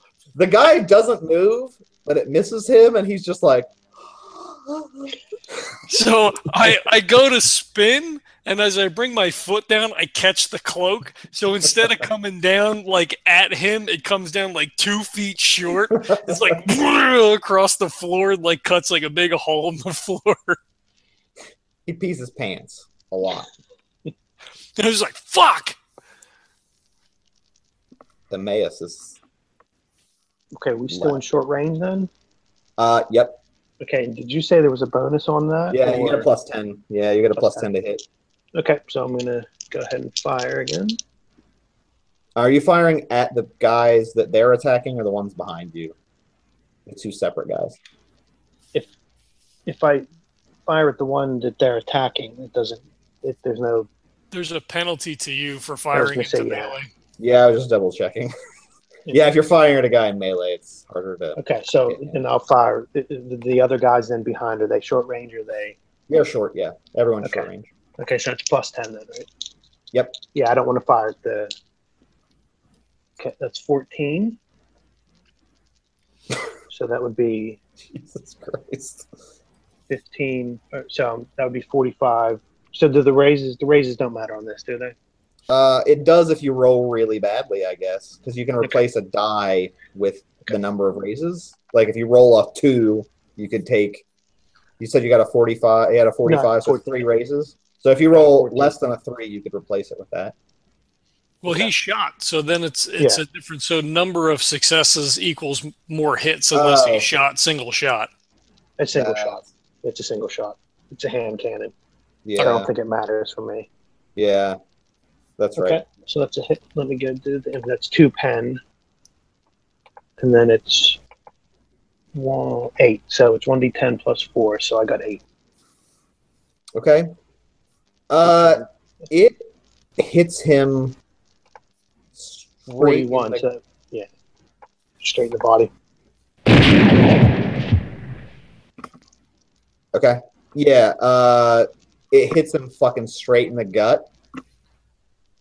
The guy doesn't move, but it misses him, and he's just like, So I, I go to spin, and as I bring my foot down, I catch the cloak. So instead of coming down like at him, it comes down like two feet short. It's like across the floor, like cuts like a big hole in the floor. he pees his pants a lot. And I was like, "Fuck!" Emmaus is, Okay, we still in short range then? uh, yep, Okay, did you say there was a bonus on that? yeah, you get a plus ten. Yeah, you get a plus Plus ten to hit. Okay, so I'm gonna go ahead and fire again. Are you firing at the guys that they're attacking, or the ones behind you? The two separate guys. If if I fire at the one that they're attacking, it doesn't. It, there's no. There's a penalty to you for firing into say, yeah. melee. Yeah, I was just double checking. yeah, if you're firing at a guy in melee, it's harder to. Okay, so then I'll fire the, the, the other guys then behind. Are they short range? Or are they? You're short, yeah. Everyone's Okay. short range. Okay, so it's plus ten then, right? Yep. Yeah, I don't want to fire at the. Okay, that's fourteen. so that would be Jesus Christ. 15 or so that would be 45 so do the raises the raises don't matter on this do they Uh, it does if you roll really badly, I guess, because you can replace a die with the number of raises. Like if you roll a two, you could take. You said you got a forty-five. You had a forty-five, so three raises. So if you roll 14. less than a three, you could replace it with that. Well, Okay. he shot, so then it's it's Yeah. a different. So number of successes equals more hits unless Oh. he shot single shot. a single Uh, shot it's a single shot it's a hand cannon Yeah, i don't think it matters for me yeah, that's right. okay so that's a hit let me go do the, and that's two pen and then it's one eight so it's 1d10 plus four so i got eight Okay. Uh, it hits him straight in 41 the- so yeah straight in the body Okay. Yeah. Uh, it hits him fucking straight in the gut,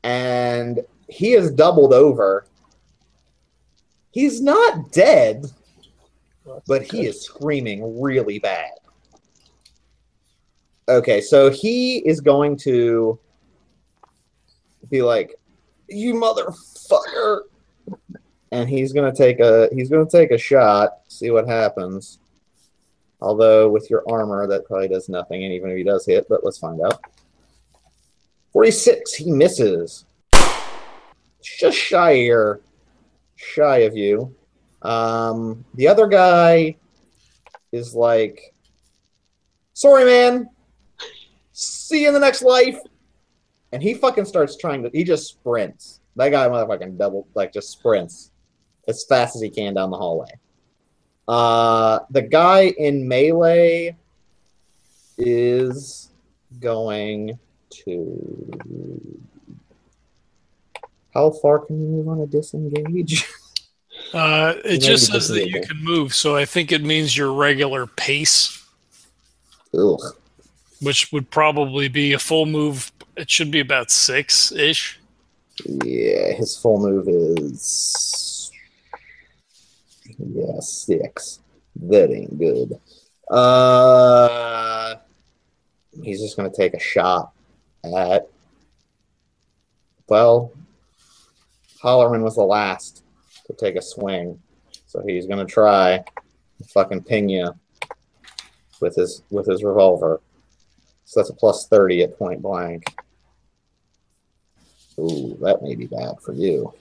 and he is doubled over. He's not dead, but he is screaming really bad. Okay, so he is going to be like, "You motherfucker!" And he's gonna take a he's gonna take a shot. See what happens. Although with your armor, that probably does nothing, and even if he does hit, but let's find out. Forty-six, he misses. Just shy here, shy of you. Um, the other guy is like, "Sorry, man. See you in the next life." And he fucking starts trying to. He just sprints. That guy motherfucking double like just sprints as fast as he can down the hallway. Uh, the guy in melee is going to. How far can you move on a disengage? Uh, it just says that you can move, so I think it means your regular pace, Ugh. which would probably be a full move. It should be about six ish. Yeah, his full move is yeah six. That ain't good. Uh, he's just gonna take a shot at. Well, Hollerman was the last to take a swing, so he's gonna try fucking ping you with his with his revolver. So that's a plus thirty at point blank. Ooh, that may be bad for you.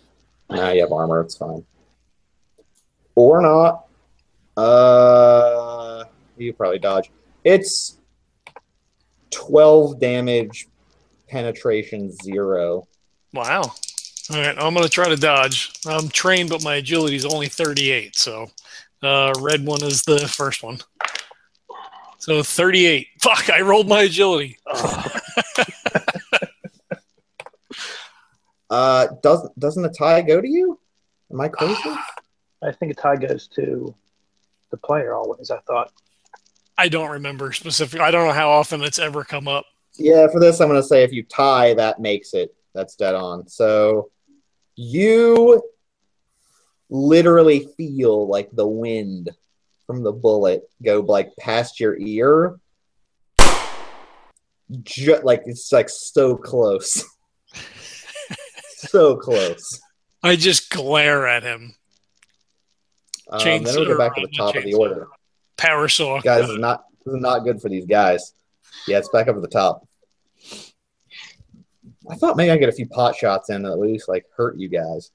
Now you have armor, it's fine. Or not. Uh you probably dodge. It's 12 damage, penetration zero. Wow. All right, I'm gonna try to dodge. I'm trained, but my agility is only 38. So, uh, red one is the first one. So 38. Fuck! I rolled my agility. Uh doesn't doesn't the tie go to you? Am I crazy? I think a tie goes to the player always. I thought. I don't remember specific. I don't know how often it's ever come up. Yeah, for this, I'm going to say if you tie, that makes it. That's dead on. So you literally feel like the wind from the bullet go like past your ear. Ju- like it's like so close. so close. I just glare at him. Um, then we'll go back to the top of the order. Power saw. Guys, is not this is not good for these guys. Yeah, it's back up at the top. I thought maybe I get a few pot shots in that at least like hurt you guys.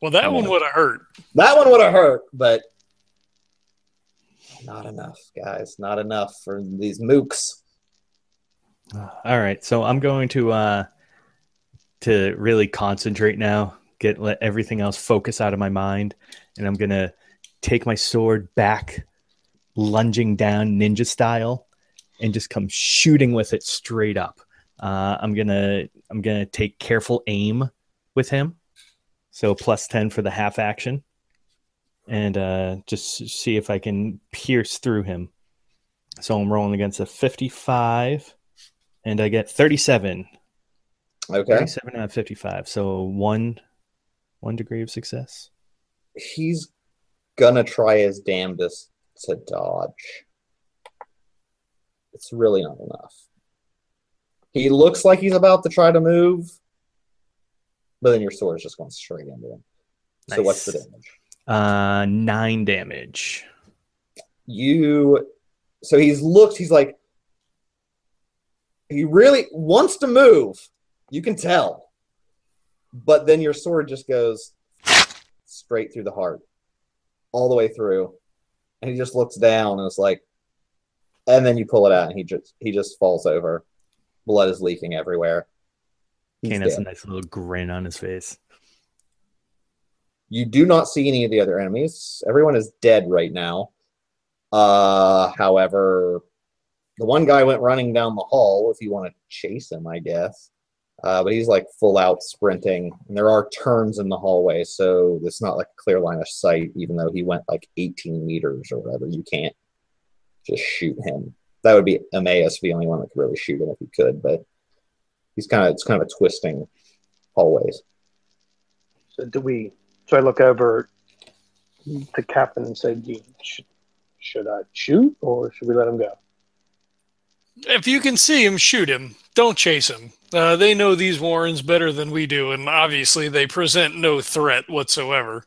Well, that one would have hurt. That one would have hurt, but not enough, guys. Not enough for these mooks. All right, so I'm going to uh to really concentrate now, get let everything else focus out of my mind, and I'm gonna take my sword back, lunging down ninja style, and just come shooting with it straight up. Uh, I'm gonna I'm gonna take careful aim with him, so plus ten for the half action, and uh, just see if I can pierce through him. So I'm rolling against a 55 and I get 37. Okay. 37 out of 55. So one one degree of success. He's gonna try his damnedest to dodge. It's really not enough. He looks like he's about to try to move, but then your sword is just going straight into him. So what's the damage? Uh, nine damage. you so he's looked he's like he really wants to move you can tell but then your sword just goes straight through the heart all the way through and he just looks down and it's like and then you pull it out and he just he just falls over blood is leaking everywhere He's Kane has a nice little grin on his face. You do not see any of the other enemies. Everyone is dead right now. Uh, however, the one guy went running down the hall. If you want to chase him, I guess. Uh, but he's like full out sprinting, and there are turns in the hallway, so it's not like a clear line of sight. Even though he went like 18 meters or whatever, you can't just shoot him. That would be Emmaus, the only one that could really shoot him if he could. But he's kind of it's kind of a twisting hallways. So do we? So I look over to Captain and say, should, should I shoot or should we let him go?" If you can see him, shoot him. Don't chase him. Uh, they know these Warrens better than we do, and obviously they present no threat whatsoever.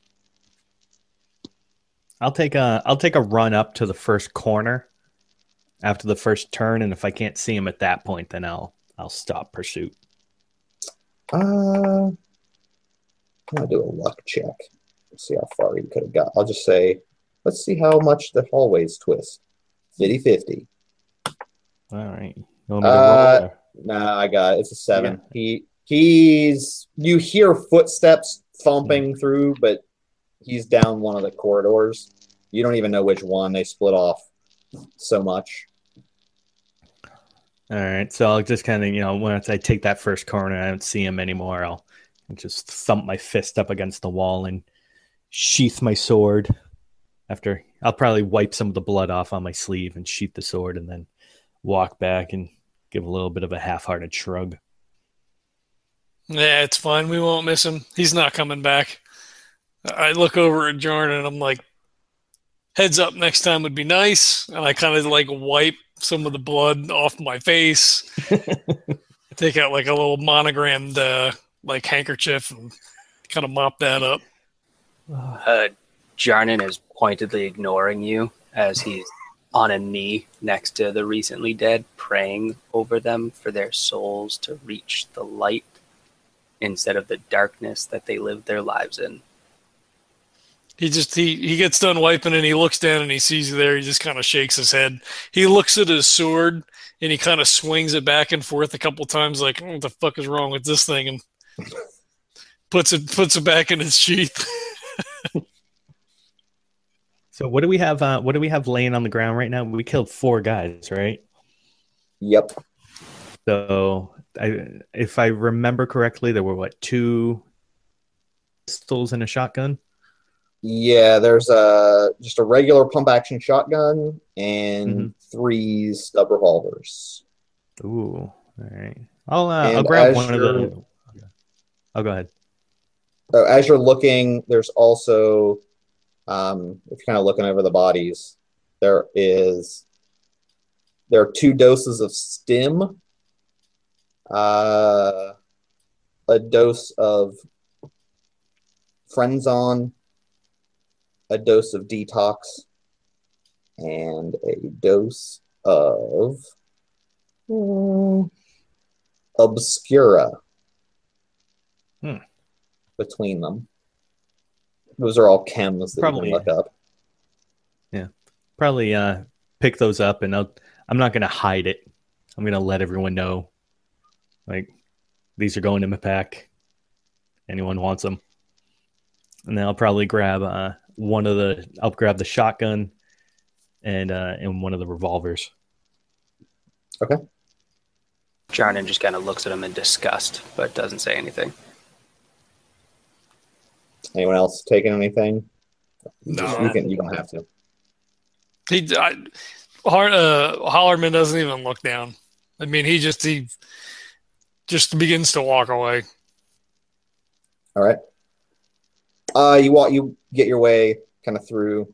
I'll take a I'll take a run up to the first corner after the first turn, and if I can't see him at that point, then I'll I'll stop pursuit. Uh, I'll do a luck check. Let's see how far he could have got. I'll just say, let's see how much the hallways twist. 50 50. All right. You want me to Uh, Nah, I got it. It's a seven. He he's you hear footsteps thumping through, but he's down one of the corridors. You don't even know which one. They split off so much. All right, so I'll just kind of, you know, once I take that first corner, I don't see him anymore. I'll just thump my fist up against the wall and sheath my sword. After I'll probably wipe some of the blood off on my sleeve and sheath the sword, and then walk back and give a little bit of a half-hearted shrug. Yeah, it's fine. We won't miss him. He's not coming back. I look over at Jordan and I'm like, heads up next time would be nice. And I kind of like wipe some of the blood off my face, take out like a little monogrammed uh, like handkerchief and kind of mop that up. Uh, Jarnan is pointedly ignoring you as he's on a knee next to the recently dead, praying over them for their souls to reach the light instead of the darkness that they live their lives in. He just he he gets done wiping and he looks down and he sees you there. He just kind of shakes his head. He looks at his sword and he kind of swings it back and forth a couple times, like "Hmm, what the fuck is wrong with this thing, and puts it puts it back in its sheath. So what do we have? Uh, what do we have laying on the ground right now? We killed four guys, right? Yep. So, I, if I remember correctly, there were what two pistols and a shotgun. Yeah, there's a just a regular pump action shotgun and Mm-hmm. three stub revolvers. Ooh, all right. I'll uh, I'll grab one of the. I'll go ahead. So as you're looking, there's also, um, if you're kind of looking over the bodies, there is there are two doses of stim, uh, a dose of Frenzon, a dose of detox, and a dose of mm, obscura Hmm. between them. Those are all chems that Probably- you can look up. Yeah, probably uh, pick those up, and I'll. I'm not gonna hide it. I'm gonna let everyone know, like these are going in my pack. Anyone wants them, and then I'll probably grab uh, one of the. I'll grab the shotgun, and uh, and one of the revolvers. Okay. Jarnan just kind of looks at him in disgust, but doesn't say anything. Anyone else taking anything? No. you can. You don't have to. He I, Har, uh, Hollerman doesn't even look down. I mean, he just he just begins to walk away. All right. Uh, you walk. You get your way kind of through.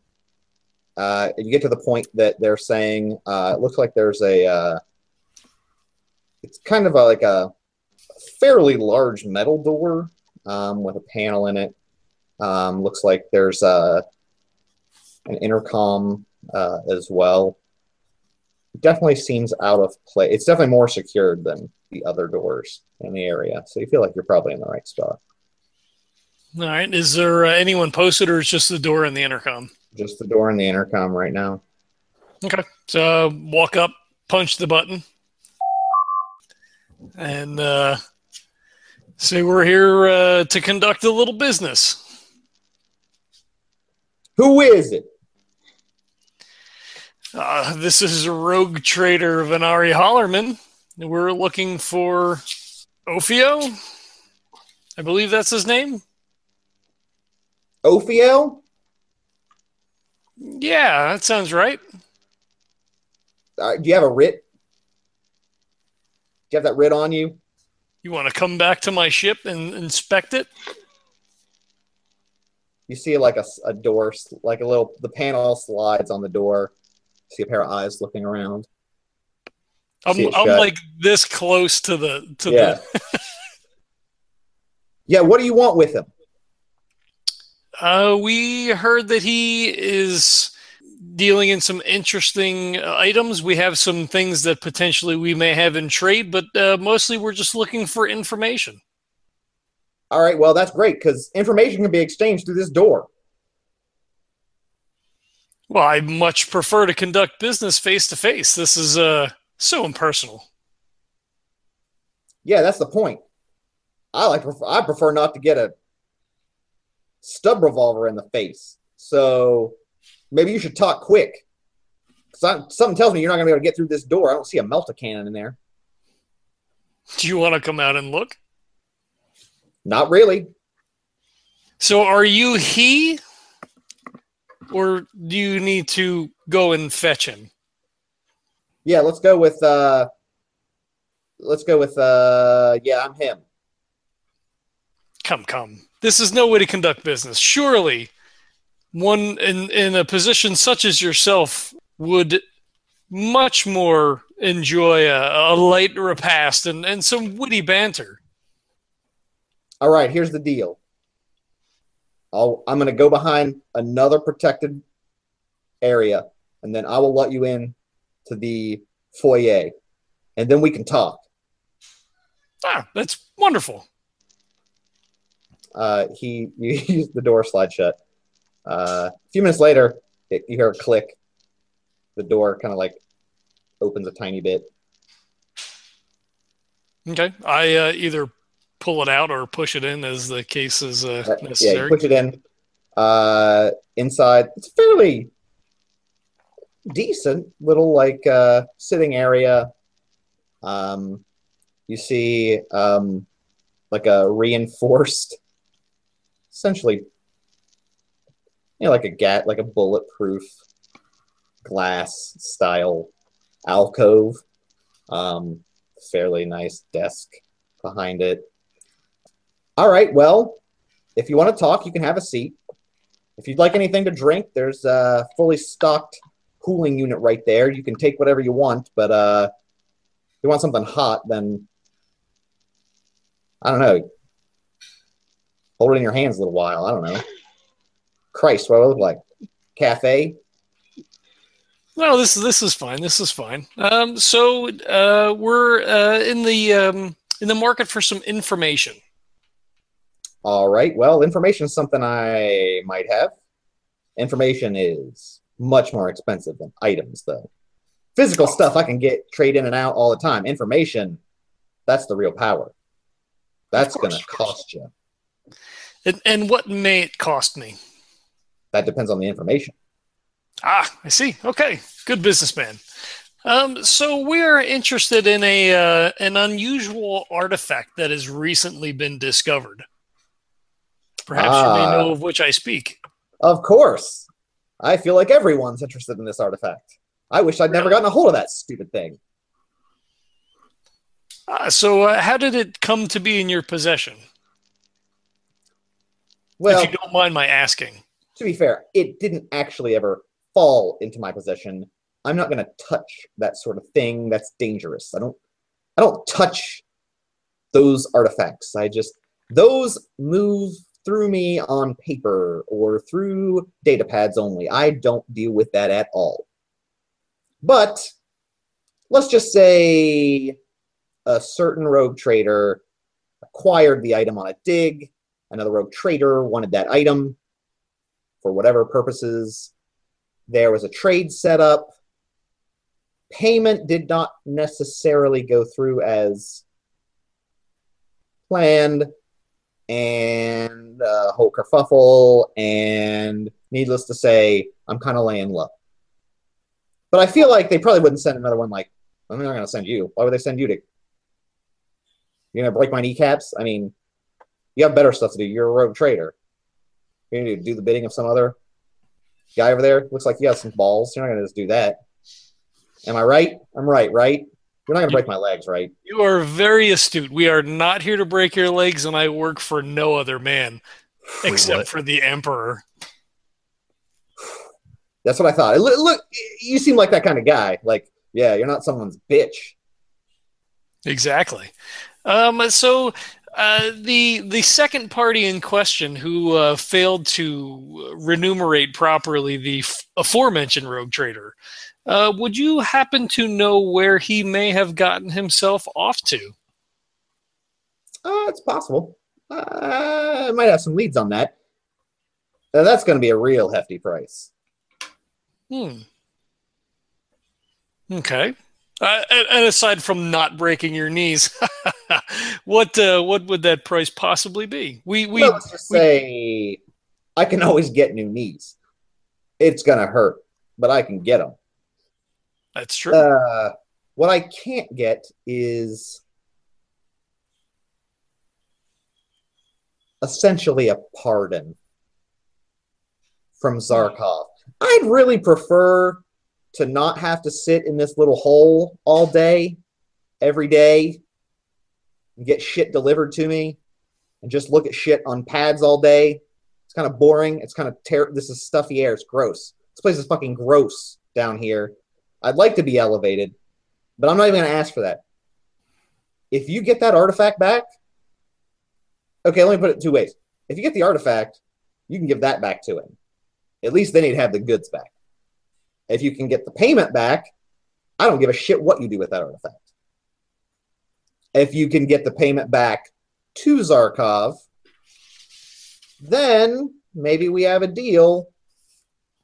Uh, you get to the point that they're saying uh, it looks like there's a. Uh, it's kind of a, like a fairly large metal door um, with a panel in it. Um, looks like there's a an intercom uh, as well. Definitely seems out of place. It's definitely more secured than the other doors in the area, so you feel like you're probably in the right spot. All right. Is there uh, anyone posted, or is just the door and the intercom? Just the door and the intercom right now. Okay. So walk up, punch the button, and uh, say we're here uh, to conduct a little business. Who is it? Uh, this is rogue trader Venari Hollerman. We're looking for Ophio. I believe that's his name. Ophiel? Yeah, that sounds right. Uh, do you have a writ? Do you have that writ on you? You want to come back to my ship and inspect it? You see like a door, like a little, the panel slides on the door. See a pair of eyes looking around. I'm, I'm like this close to the to yeah. yeah. What do you want with him? Uh, we heard that he is dealing in some interesting items. We have some things that potentially we may have in trade, but uh, mostly we're just looking for information. All right. Well, that's great because information can be exchanged through this door. Well, I much prefer to conduct business face to face. This is uh so impersonal. Yeah, that's the point. I like. I prefer not to get a stub revolver in the face. So maybe you should talk quick. I- something tells me you're not going to be able to get through this door. I don't see a melta cannon in there. Do you want to come out and look? Not really. So are you he? Or do you need to go and fetch him? Yeah, let's go with. uh Let's go with. uh Yeah, I'm him. Come, come. This is no way to conduct business. Surely one in, in a position such as yourself would much more enjoy a, a light repast and, and some witty banter. All right, here's the deal. I'll, I'm going to go behind another protected area, and then I will let you in to the foyer, and then we can talk. Ah, that's wonderful. Uh, he you, the door slide shut. Uh, a few minutes later, it, you hear a click. The door kind of like opens a tiny bit. Okay. I uh, either pull it out or push it in as the case is uh, Uh, yeah, you push it in. Uh, inside, it's fairly decent little like uh, sitting area. Um, you see um, like a reinforced, essentially, you know, like a gat, like a bulletproof glass style alcove. Um, fairly nice desk behind it. All right, well, if you want to talk, you can have a seat. If you'd like anything to drink, there's a fully stocked cooling unit right there. You can take whatever you want, but uh, if you want something hot, then I don't know. Hold it in your hands a little while. I don't know. Christ, what do I look like? Cafe? No, this this is fine. This is fine. Um, so uh, we're uh, in the um, in the market for some information. All right. Well, information is something I might have. Information is much more expensive than items, though. Physical stuff I can get trade in and out all the time. Information, that's the real power. That's going to cost you. And, and what may it cost me? That depends on the information. Ah, I see. Okay, good businessman. Um, so we're interested in a uh, an unusual artifact that has recently been discovered. Perhaps you Ah. may know of which I speak. Of course. I feel like everyone's interested in this artifact. I wish I'd never gotten a hold of that stupid thing. Ah, so uh, how did it come to be in your possession? Well, if you don't mind my asking. to be fair, it didn't actually ever fall into my possession. I'm not going to touch that sort of thing. That's dangerous. I don't. I don't touch those artifacts. I just those move through me on paper or through data pads only. I don't deal with that at all. But let's just say a certain rogue trader acquired the item on a dig. Another rogue trader wanted that item for whatever purposes. There was a trade set up. Payment did not necessarily go through as planned, and uh, whole kerfuffle, and needless to say, I'm kind of laying low. But I feel like they probably wouldn't send another one like, I'm not going to send you. Why would they send you to? You're going to break my kneecaps? I mean, you have better stuff to do. You're a rogue trader. You need to do the bidding of some other guy over there. Looks like you have some balls. You're not going to just do that. Am I right? I'm right, right? You're not going to break my legs, right? You are very astute. We are not here to break your legs, and I work for no other man except What? for the Emperor. That's what I thought. Look, look, you seem like that kind of guy. Like, yeah, you're not someone's bitch. Exactly. Um, so uh, the the second party in question who uh, failed to remunerate properly the f- aforementioned rogue trader, uh, would you happen to know where he may have gotten himself off to? Uh, it's possible. Uh, I might have some leads on that. Uh, that's going to be a real hefty price. Hmm. Okay. Uh, and, and aside from not breaking your knees, what uh, what would that price possibly be? We we, well, let's just we- say I can always get new knees. It's going to hurt, but I can get them. that's true. Uh, what I can't get is essentially a pardon from Zarkov. I'd really prefer to not have to sit in this little hole all day, every day, and get shit delivered to me, and just look at shit on pads all day. It's kind of boring. It's kind of ter- This is stuffy air. It's gross. This place is fucking gross down here. I'd like to be elevated, but I'm not even going to ask for that. If you get that artifact back, okay, let me put it two ways. If you get the artifact, you can give that back to him. At least then he'd have the goods back. If you can get the payment back, I don't give a shit what you do with that artifact. If you can get the payment back to Zarkov, then maybe we have a deal.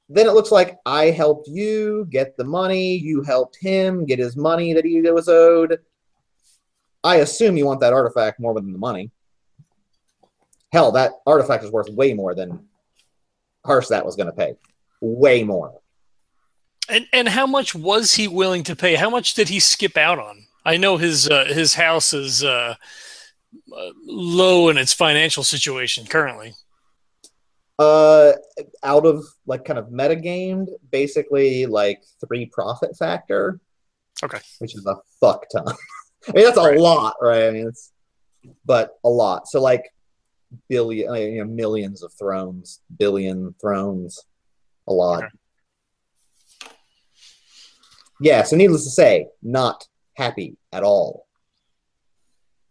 Then it looks like I helped you get the money, you helped him get his money that he was owed. I assume you want that artifact more than the money. Hell, that artifact is worth way more than Harsh that was going to pay. Way more. And and how much was he willing to pay? How much did he skip out on? I know his uh, his house is uh, uh, low in its financial situation currently. Uh, out of like kind of metagamed, basically like three profit factor. Okay. Which is a fuck ton. I mean, that's a lot, right? I mean, it's but a lot. So like billion, uh, you know, millions of thrones, billion thrones, a lot. Okay. Yeah. So needless to say, not happy at all.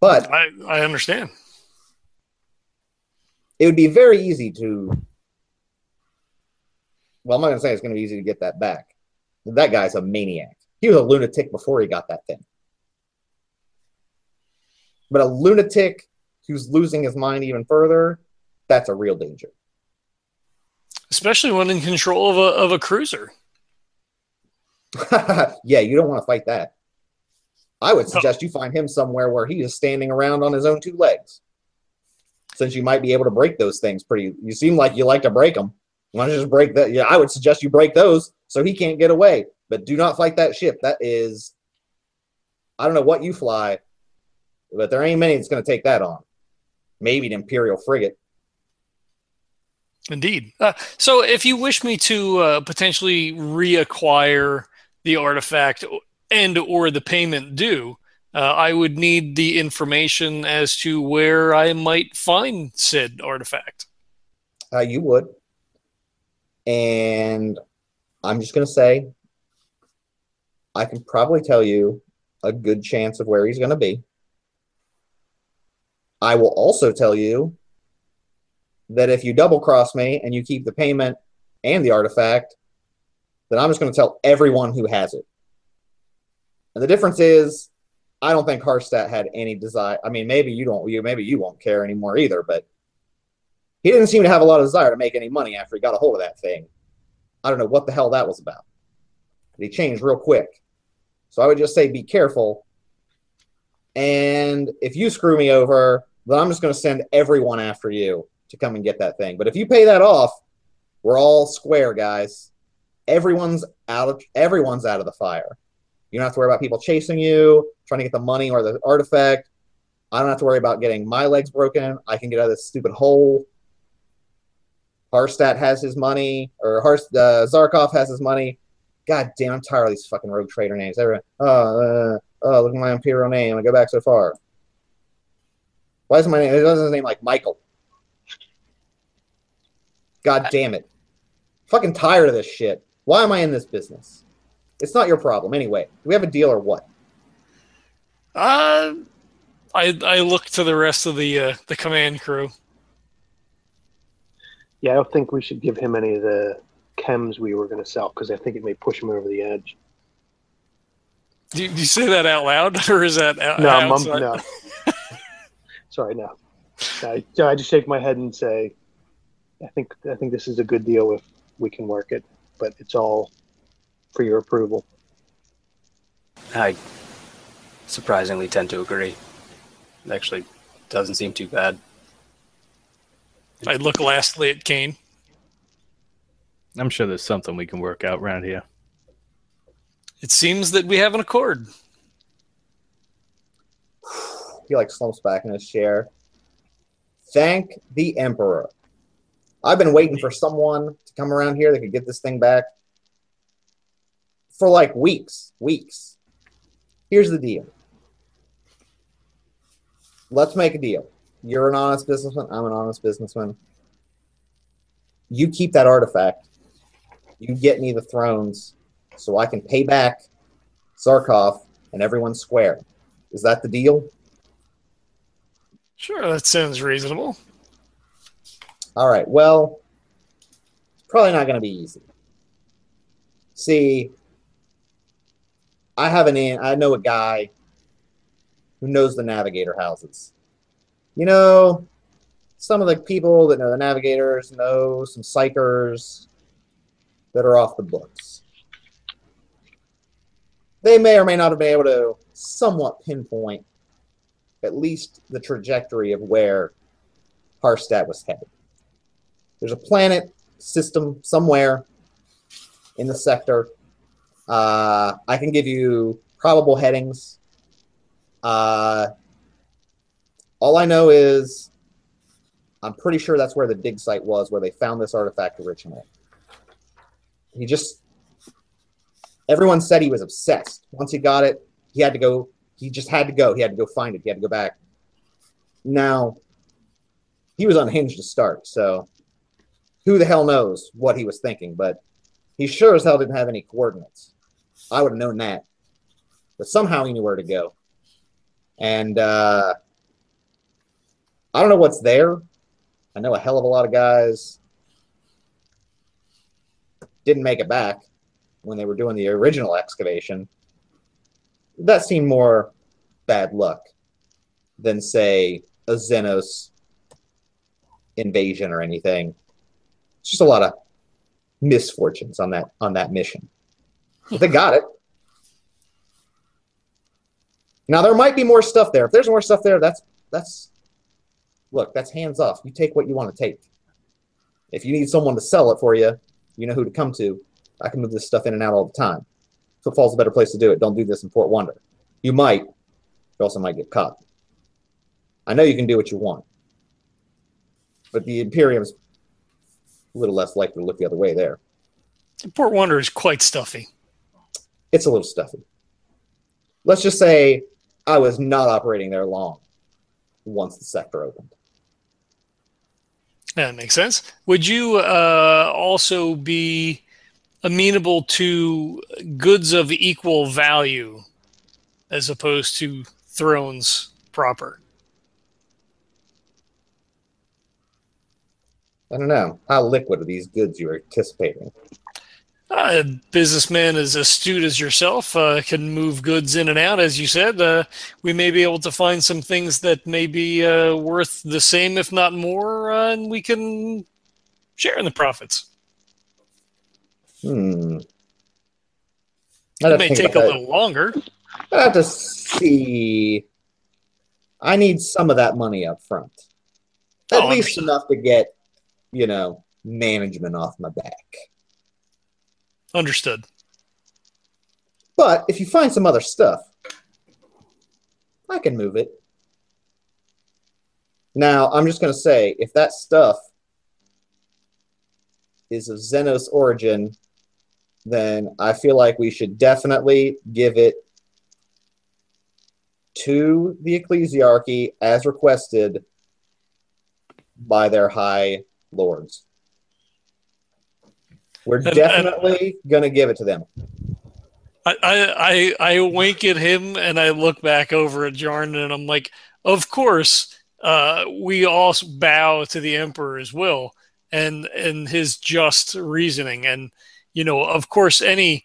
But I I understand. it would be very easy to. Well, I'm not going to say it's going to be easy to get that back. That guy's a maniac. He was a lunatic before he got that thing. But a lunatic who's losing his mind even further, that's a real danger. Especially when in control of a of a cruiser. yeah, you don't want to fight that. I would suggest you find him somewhere where he is standing around on his own two legs. Since you might be able to break those things pretty, you seem like you like to break them. Why don't you just break that? Yeah, I would suggest you break those so he can't get away. But do not fight that ship. That is, I don't know what you fly, but there ain't many that's going to take that on. Maybe an Imperial frigate. Indeed. Uh, so, if you wish me to uh, potentially reacquire the artifact and or the payment due, uh, I would need the information as to where I might find said artifact. Uh, you would. And I'm just going to say, I can probably tell you a good chance of where he's going to be. I will also tell you that if you double cross me and you keep the payment and the artifact, then I'm just going to tell everyone who has it. And the difference is, I don't think Harstat had any desire. I mean, maybe you don't. You maybe you won't care anymore either. But he didn't seem to have a lot of desire to make any money after he got a hold of that thing. I don't know what the hell that was about. But he changed real quick. So I would just say be careful. And if you screw me over, then I'm just going to send everyone after you to come and get that thing. But if you pay that off, we're all square, guys. Everyone's out of everyone's out of the fire. You don't have to worry about people chasing you, trying to get the money or the artifact. I don't have to worry about getting my legs broken. I can get out of this stupid hole. Harstat has his money, or Harst, uh, Zarkov has his money. God damn, I'm tired of these fucking rogue trader names. Everyone, oh, uh, oh, look at my imperial name. I go back so far. Why is my name? It doesn't his name like Michael. God damn it. Fucking tired of this shit. Why am I in this business? It's not your problem anyway. Do we have a deal or what? Uh, I I look to the rest of the uh, the command crew. Yeah, I don't think we should give him any of the chems we were going to sell because I think it may push him over the edge. Do you, do you say that out loud, or is that out, No, mum, no. Sorry, no. I, I just shake my head and say, I think I think this is a good deal if we can work it, but it's all for your approval. I surprisingly tend to agree. It actually doesn't seem too bad. I look lastly at Kane. I'm sure there's something we can work out around here. It seems that we have an accord. He like slumps back in his chair. Thank the Emperor. I've been waiting for someone to come around here that could get this thing back for like weeks. Weeks. Here's the deal. Let's make a deal. You're an honest businessman. I'm an honest businessman. You keep that artifact. You get me the thrones so I can pay back Zarkov and everyone square. Is that the deal? Sure, that sounds reasonable. All right. Well, it's probably not going to be easy. See, I have an in. I know a guy who knows the navigator houses. You know, some of the people that know the navigators know some psykers that are off the books. They may or may not have been able to somewhat pinpoint at least the trajectory of where Harstad was headed. There's a planet system somewhere in the sector. Uh, I can give you probable headings. Uh, all I know is I'm pretty sure that's where the dig site was, where they found this artifact originally. He just, everyone said he was obsessed. Once he got it, he had to go, he just had to go. He had to go find it. He had to go back. Now, he was unhinged to start, so who the hell knows what he was thinking, but he sure as hell didn't have any coordinates. I would have known that. But somehow he knew where to go. And uh, I don't know what's there. I know a hell of a lot of guys didn't make it back when they were doing the original excavation. That seemed more bad luck than, say, a Xenos invasion or anything. Just a lot of misfortunes on that on that mission. But they got it. Now there might be more stuff there. If there's more stuff there, that's that's look, that's hands off. You take what you want to take. If you need someone to sell it for you, you know who to come to. I can move this stuff in and out all the time. Footfall's a better place to do it. Don't do this in Port Wander. You might, you also might get caught. I know you can do what you want. But the Imperium's a little less likely to look the other way there. Port Wander is quite stuffy. It's a little stuffy. Let's just say I was not operating there long once the sector opened. That makes sense. Would you uh, also be amenable to goods of equal value as opposed to thrones proper? I don't know. How liquid are these goods you're anticipating? Uh, a businessman as astute as yourself uh, can move goods in and out, as you said. Uh, we may be able to find some things that may be uh, worth the same, if not more, uh, and we can share in the profits. Hmm. It may take a that. little longer. I'd have to see. I need some of that money up front. At Oh, least enough to get, you know, management off my back. Understood. But if you find some other stuff, I can move it. Now, I'm just going to say if that stuff is of Xenos origin, then I feel like we should definitely give it to the ecclesiarchy as requested by their high lords. We're And- definitely going to give it to them. I, I I I wink at him and I look back over at Jarn and I'm like, of course, uh, we all bow to the Emperor's will and and his just reasoning, and you know, of course, any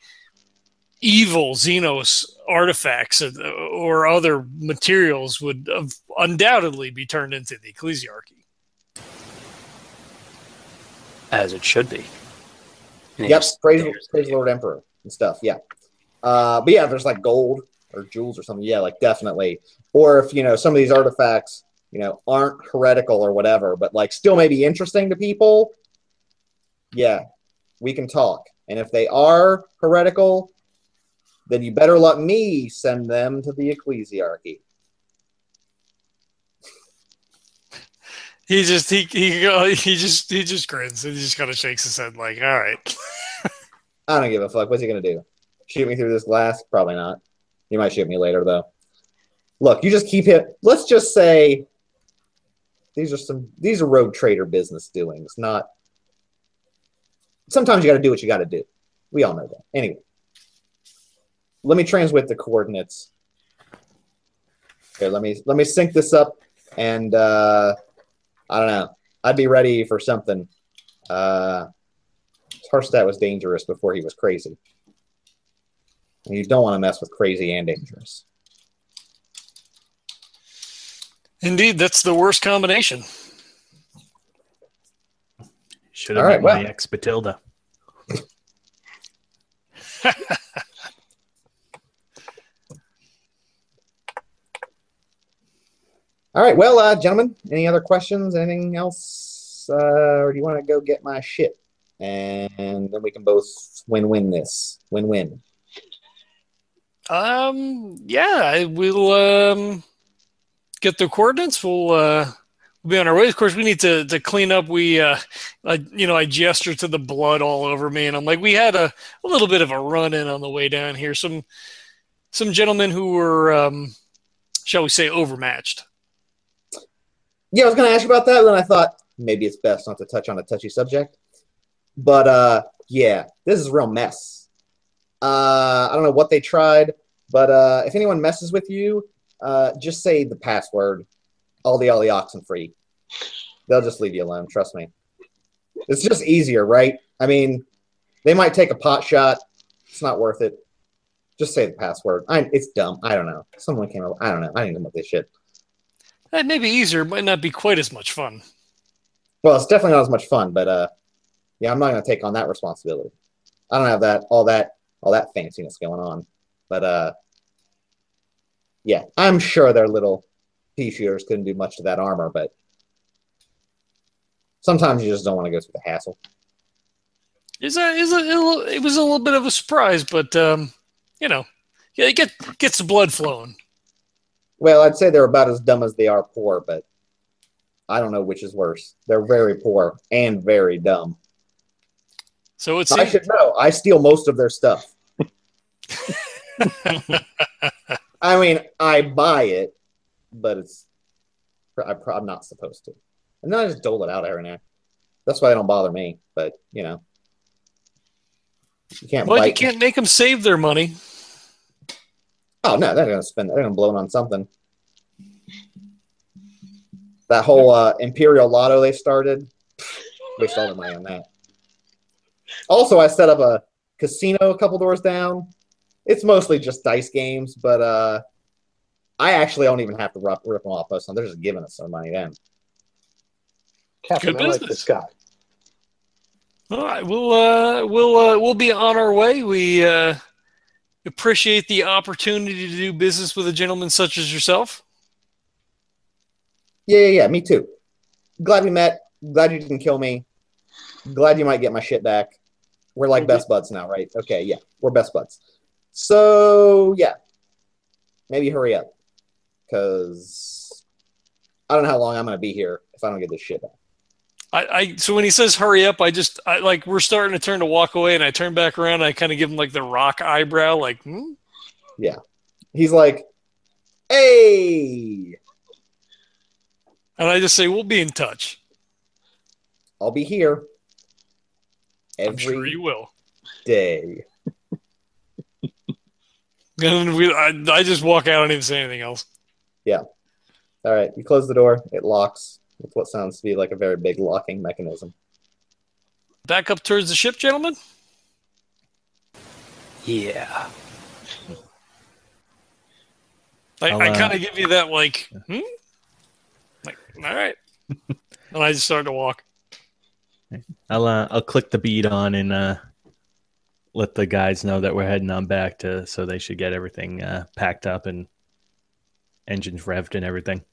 evil Xenos artifacts or other materials would undoubtedly be turned into the ecclesiarchy. As it should be. And Yep, praise, praise Lord Emperor and stuff. Yeah, uh, but yeah, there's like gold or jewels or something. Yeah, like definitely. Or if you know some of these artifacts, you know, aren't heretical or whatever, but like still may be interesting to people. Yeah, we can talk. And if they are heretical, then you better let me send them to the ecclesiarchy. He just he he he just he just grins and he just kind of shakes his head like, all right. I don't give a fuck. What's he gonna do? Shoot me through this glass? Probably not. He might shoot me later though. Look, you just keep it. Let's just say these are some these are rogue trader business doings, not. Sometimes you got to do what you got to do. We all know that. Anyway, let me transmit the coordinates. Okay, let me let me sync this up, and uh, I don't know. I'd be ready for something. Uh, Harstat was dangerous before he was crazy. And you don't want to mess with crazy and dangerous. Indeed, that's the worst combination. Should have All right, met well. my ex Batilda. All right, well, uh, gentlemen, any other questions? Anything else? Uh, or do you want to go get my shit? And then we can both win-win this. Win-win. Um, yeah, I will um get the coordinates. We'll uh we'll be on our way. Of course, we need to to clean up. We uh, I, you know, I gesture to the blood all over me, and I'm like, we had a, a little bit of a run in on the way down here. Some some gentlemen who were um, shall we say, overmatched. Yeah, I was going to ask you about that, then I thought maybe it's best not to touch on a touchy subject. But uh, yeah, this is a real mess. Uh, I don't know what they tried, but uh, if anyone messes with you, uh, just say the password. All the all the oxen free. They'll just leave you alone. Trust me. It's just easier, right? I mean, they might take a pot shot. It's not worth it. Just say the password. I, it's dumb. I don't know. Someone came up. I don't know. I didn't know about this shit. That may be easier, might not be quite as much fun. Well, it's definitely not as much fun, but uh, yeah, I'm not going to take on that responsibility. I don't have that all that all that fanciness going on, but uh, yeah, I'm sure their little pea shooters couldn't do much to that armor, but sometimes you just don't want to go through the hassle. Is a is a it was a little bit of a surprise, but um, you know, yeah, it get gets the blood flowing. Well, I'd say they're about as dumb as they are poor, but I don't know which is worse. They're very poor and very dumb. So it's I should know. I steal most of their stuff. I mean, I buy it, but it's I, I'm not supposed to. And then I just dole it out every now. That's why they don't bother me. But you know, you can't. well, you can't make them save their money. Oh no, they're gonna spend. They're gonna blow it on something. That whole uh, Imperial Lotto they started, waste all the money on that. Also, I set up a casino a couple doors down. It's mostly just dice games, but uh, I actually don't even have to rip, rip them off most of. They're just giving us some money then. Captain, Good I like business. this guy. All right, we'll uh, we'll uh, we'll be on our way. We uh, appreciate the opportunity to do business with a gentleman such as yourself. Yeah, yeah, yeah. Me too. Glad we met. Glad you didn't kill me. Glad you might get my shit back. We're like best buds now, right? Okay, yeah, we're best buds. So yeah, maybe hurry up, because I don't know how long I'm gonna be here if I don't get this shit back. I, I so when he says hurry up, I just I like we're starting to turn to walk away, and I turn back around. And I kind of give him like the rock eyebrow, like hmm? Yeah. He's like, "Hey, and I just say we'll be in touch. I'll be here I'm sure you will. day." And we, I, I just walk out and even say anything else. Yeah. All right, you close the door. It locks with what sounds to be like a very big locking mechanism. Back up towards the ship, gentlemen. Yeah. I, I'll, I uh, kind of give you that like, hmm? like, all right. and I just start to walk. I'll uh, I'll click the bead on and uh, let the guys know that we're heading on back to so they should get everything uh, packed up and engines revved and everything.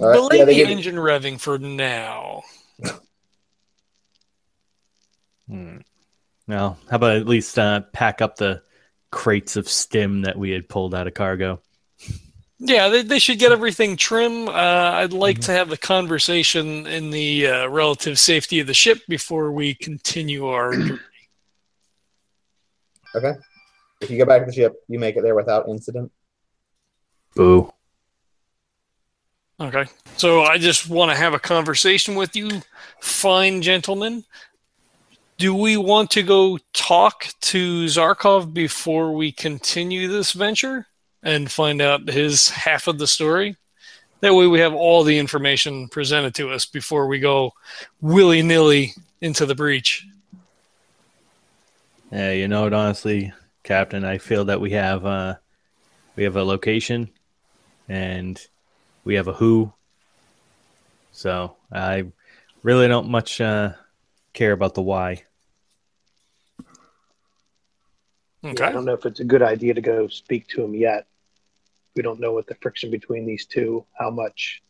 All right, Delay yeah, the give- engine revving for now. Hmm. Well, how about at least uh, pack up the crates of stim that we had pulled out of cargo? Yeah, they, they should get everything trim. Uh, I'd like Mm-hmm. to have the conversation in the uh, relative safety of the ship before we continue our. journey. Okay. If you go back to the ship, you make it there without incident. Boo. Okay. So I just want to have a conversation with you, fine gentlemen. Do we want to go talk to Zarkov before we continue this venture and find out his half of the story? That way we have all the information presented to us before we go willy nilly into the breach. Yeah, you know what? Honestly, Captain, I feel that we have uh, we have a location, and we have a who. So I really don't much uh, care about the why. Yeah, I don't know if it's a good idea to go speak to him yet. We don't know what the friction between these two, how much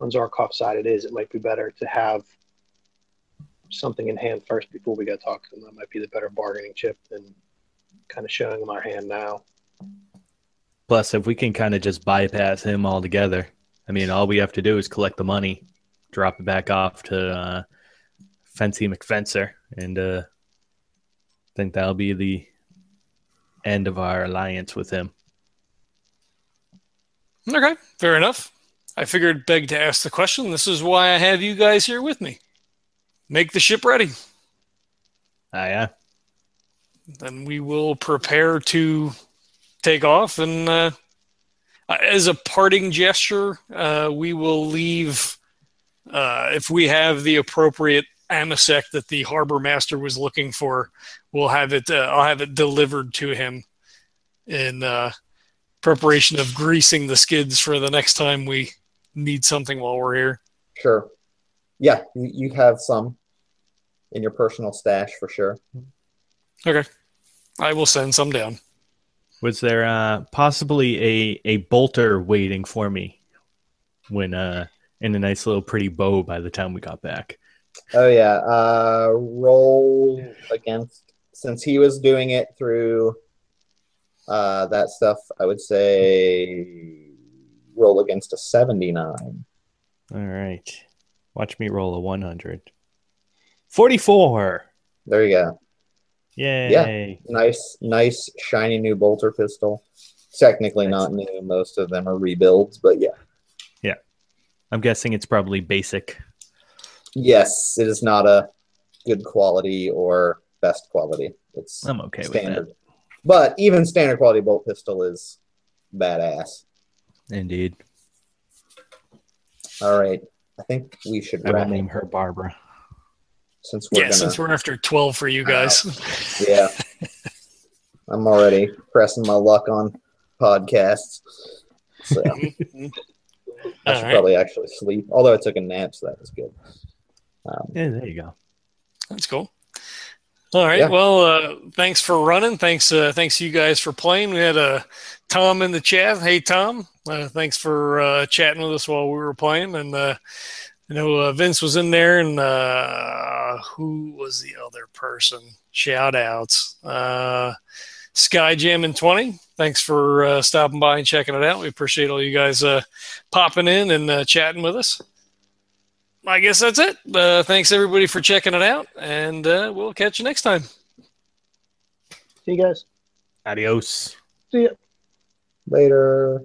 on Zarkov's side it is. It might be better to have something in hand first before we go talk to them. That might be the better bargaining chip than kind of showing them our hand now. Plus, if we can kind of just bypass him altogether, I mean, all we have to do is collect the money, drop it back off to uh, Fancy McFencer, and uh, I think that'll be the end of our alliance with him. Okay. Fair enough. I figured beg to ask the question. This is why I have you guys here with me. Make the ship ready. Ah, yeah. then we will prepare to take off. And uh, as a parting gesture, uh, we will leave uh, if we have the appropriate amasec that the harbor master was looking for. We'll have it. Uh, I'll have it delivered to him in uh, preparation of greasing the skids for the next time we need something while we're here. Sure. Yeah, you, you have some in your personal stash for sure. Okay, I will send some down. Was there uh, possibly a, a bolter waiting for me when uh, in a nice little pretty bow by the time we got back? Oh yeah. Uh, roll against since he was doing it through uh, that stuff. I would say roll against a seventy-nine. All right. Watch me roll a 100. 44. There you go. Yay. Yeah. Nice, nice, shiny new bolter pistol. Technically not new. Most of them are rebuilds, but yeah. Yeah. I'm guessing it's probably basic. Yes, it is not a good quality or best quality. It's I'm okay with standard. But even standard quality bolt pistol is badass. Indeed. All right. I think we should I will name her Barbara. Since we're Yeah, gonna since we're after twelve for you guys. Yeah. I'm already pressing my luck on podcasts. So I should right. probably actually sleep. Although I took a nap, so that was good. Um, Yeah, there you go. That's cool. All right. Yeah. Well, uh, thanks for running. Thanks, uh, thanks you guys for playing. We had uh, Tom in the chat. Hey, Tom. Uh, thanks for uh, chatting with us while we were playing. And uh, I know uh, Vince was in there, and uh, who was the other person? Shout outs. Uh, Sky Jam in 20. Thanks for uh, stopping by and checking it out. We appreciate all you guys uh, popping in and uh, chatting with us. I guess that's it. Uh, thanks everybody for checking it out, and uh, we'll catch you next time. See you guys. Adios. See ya. later.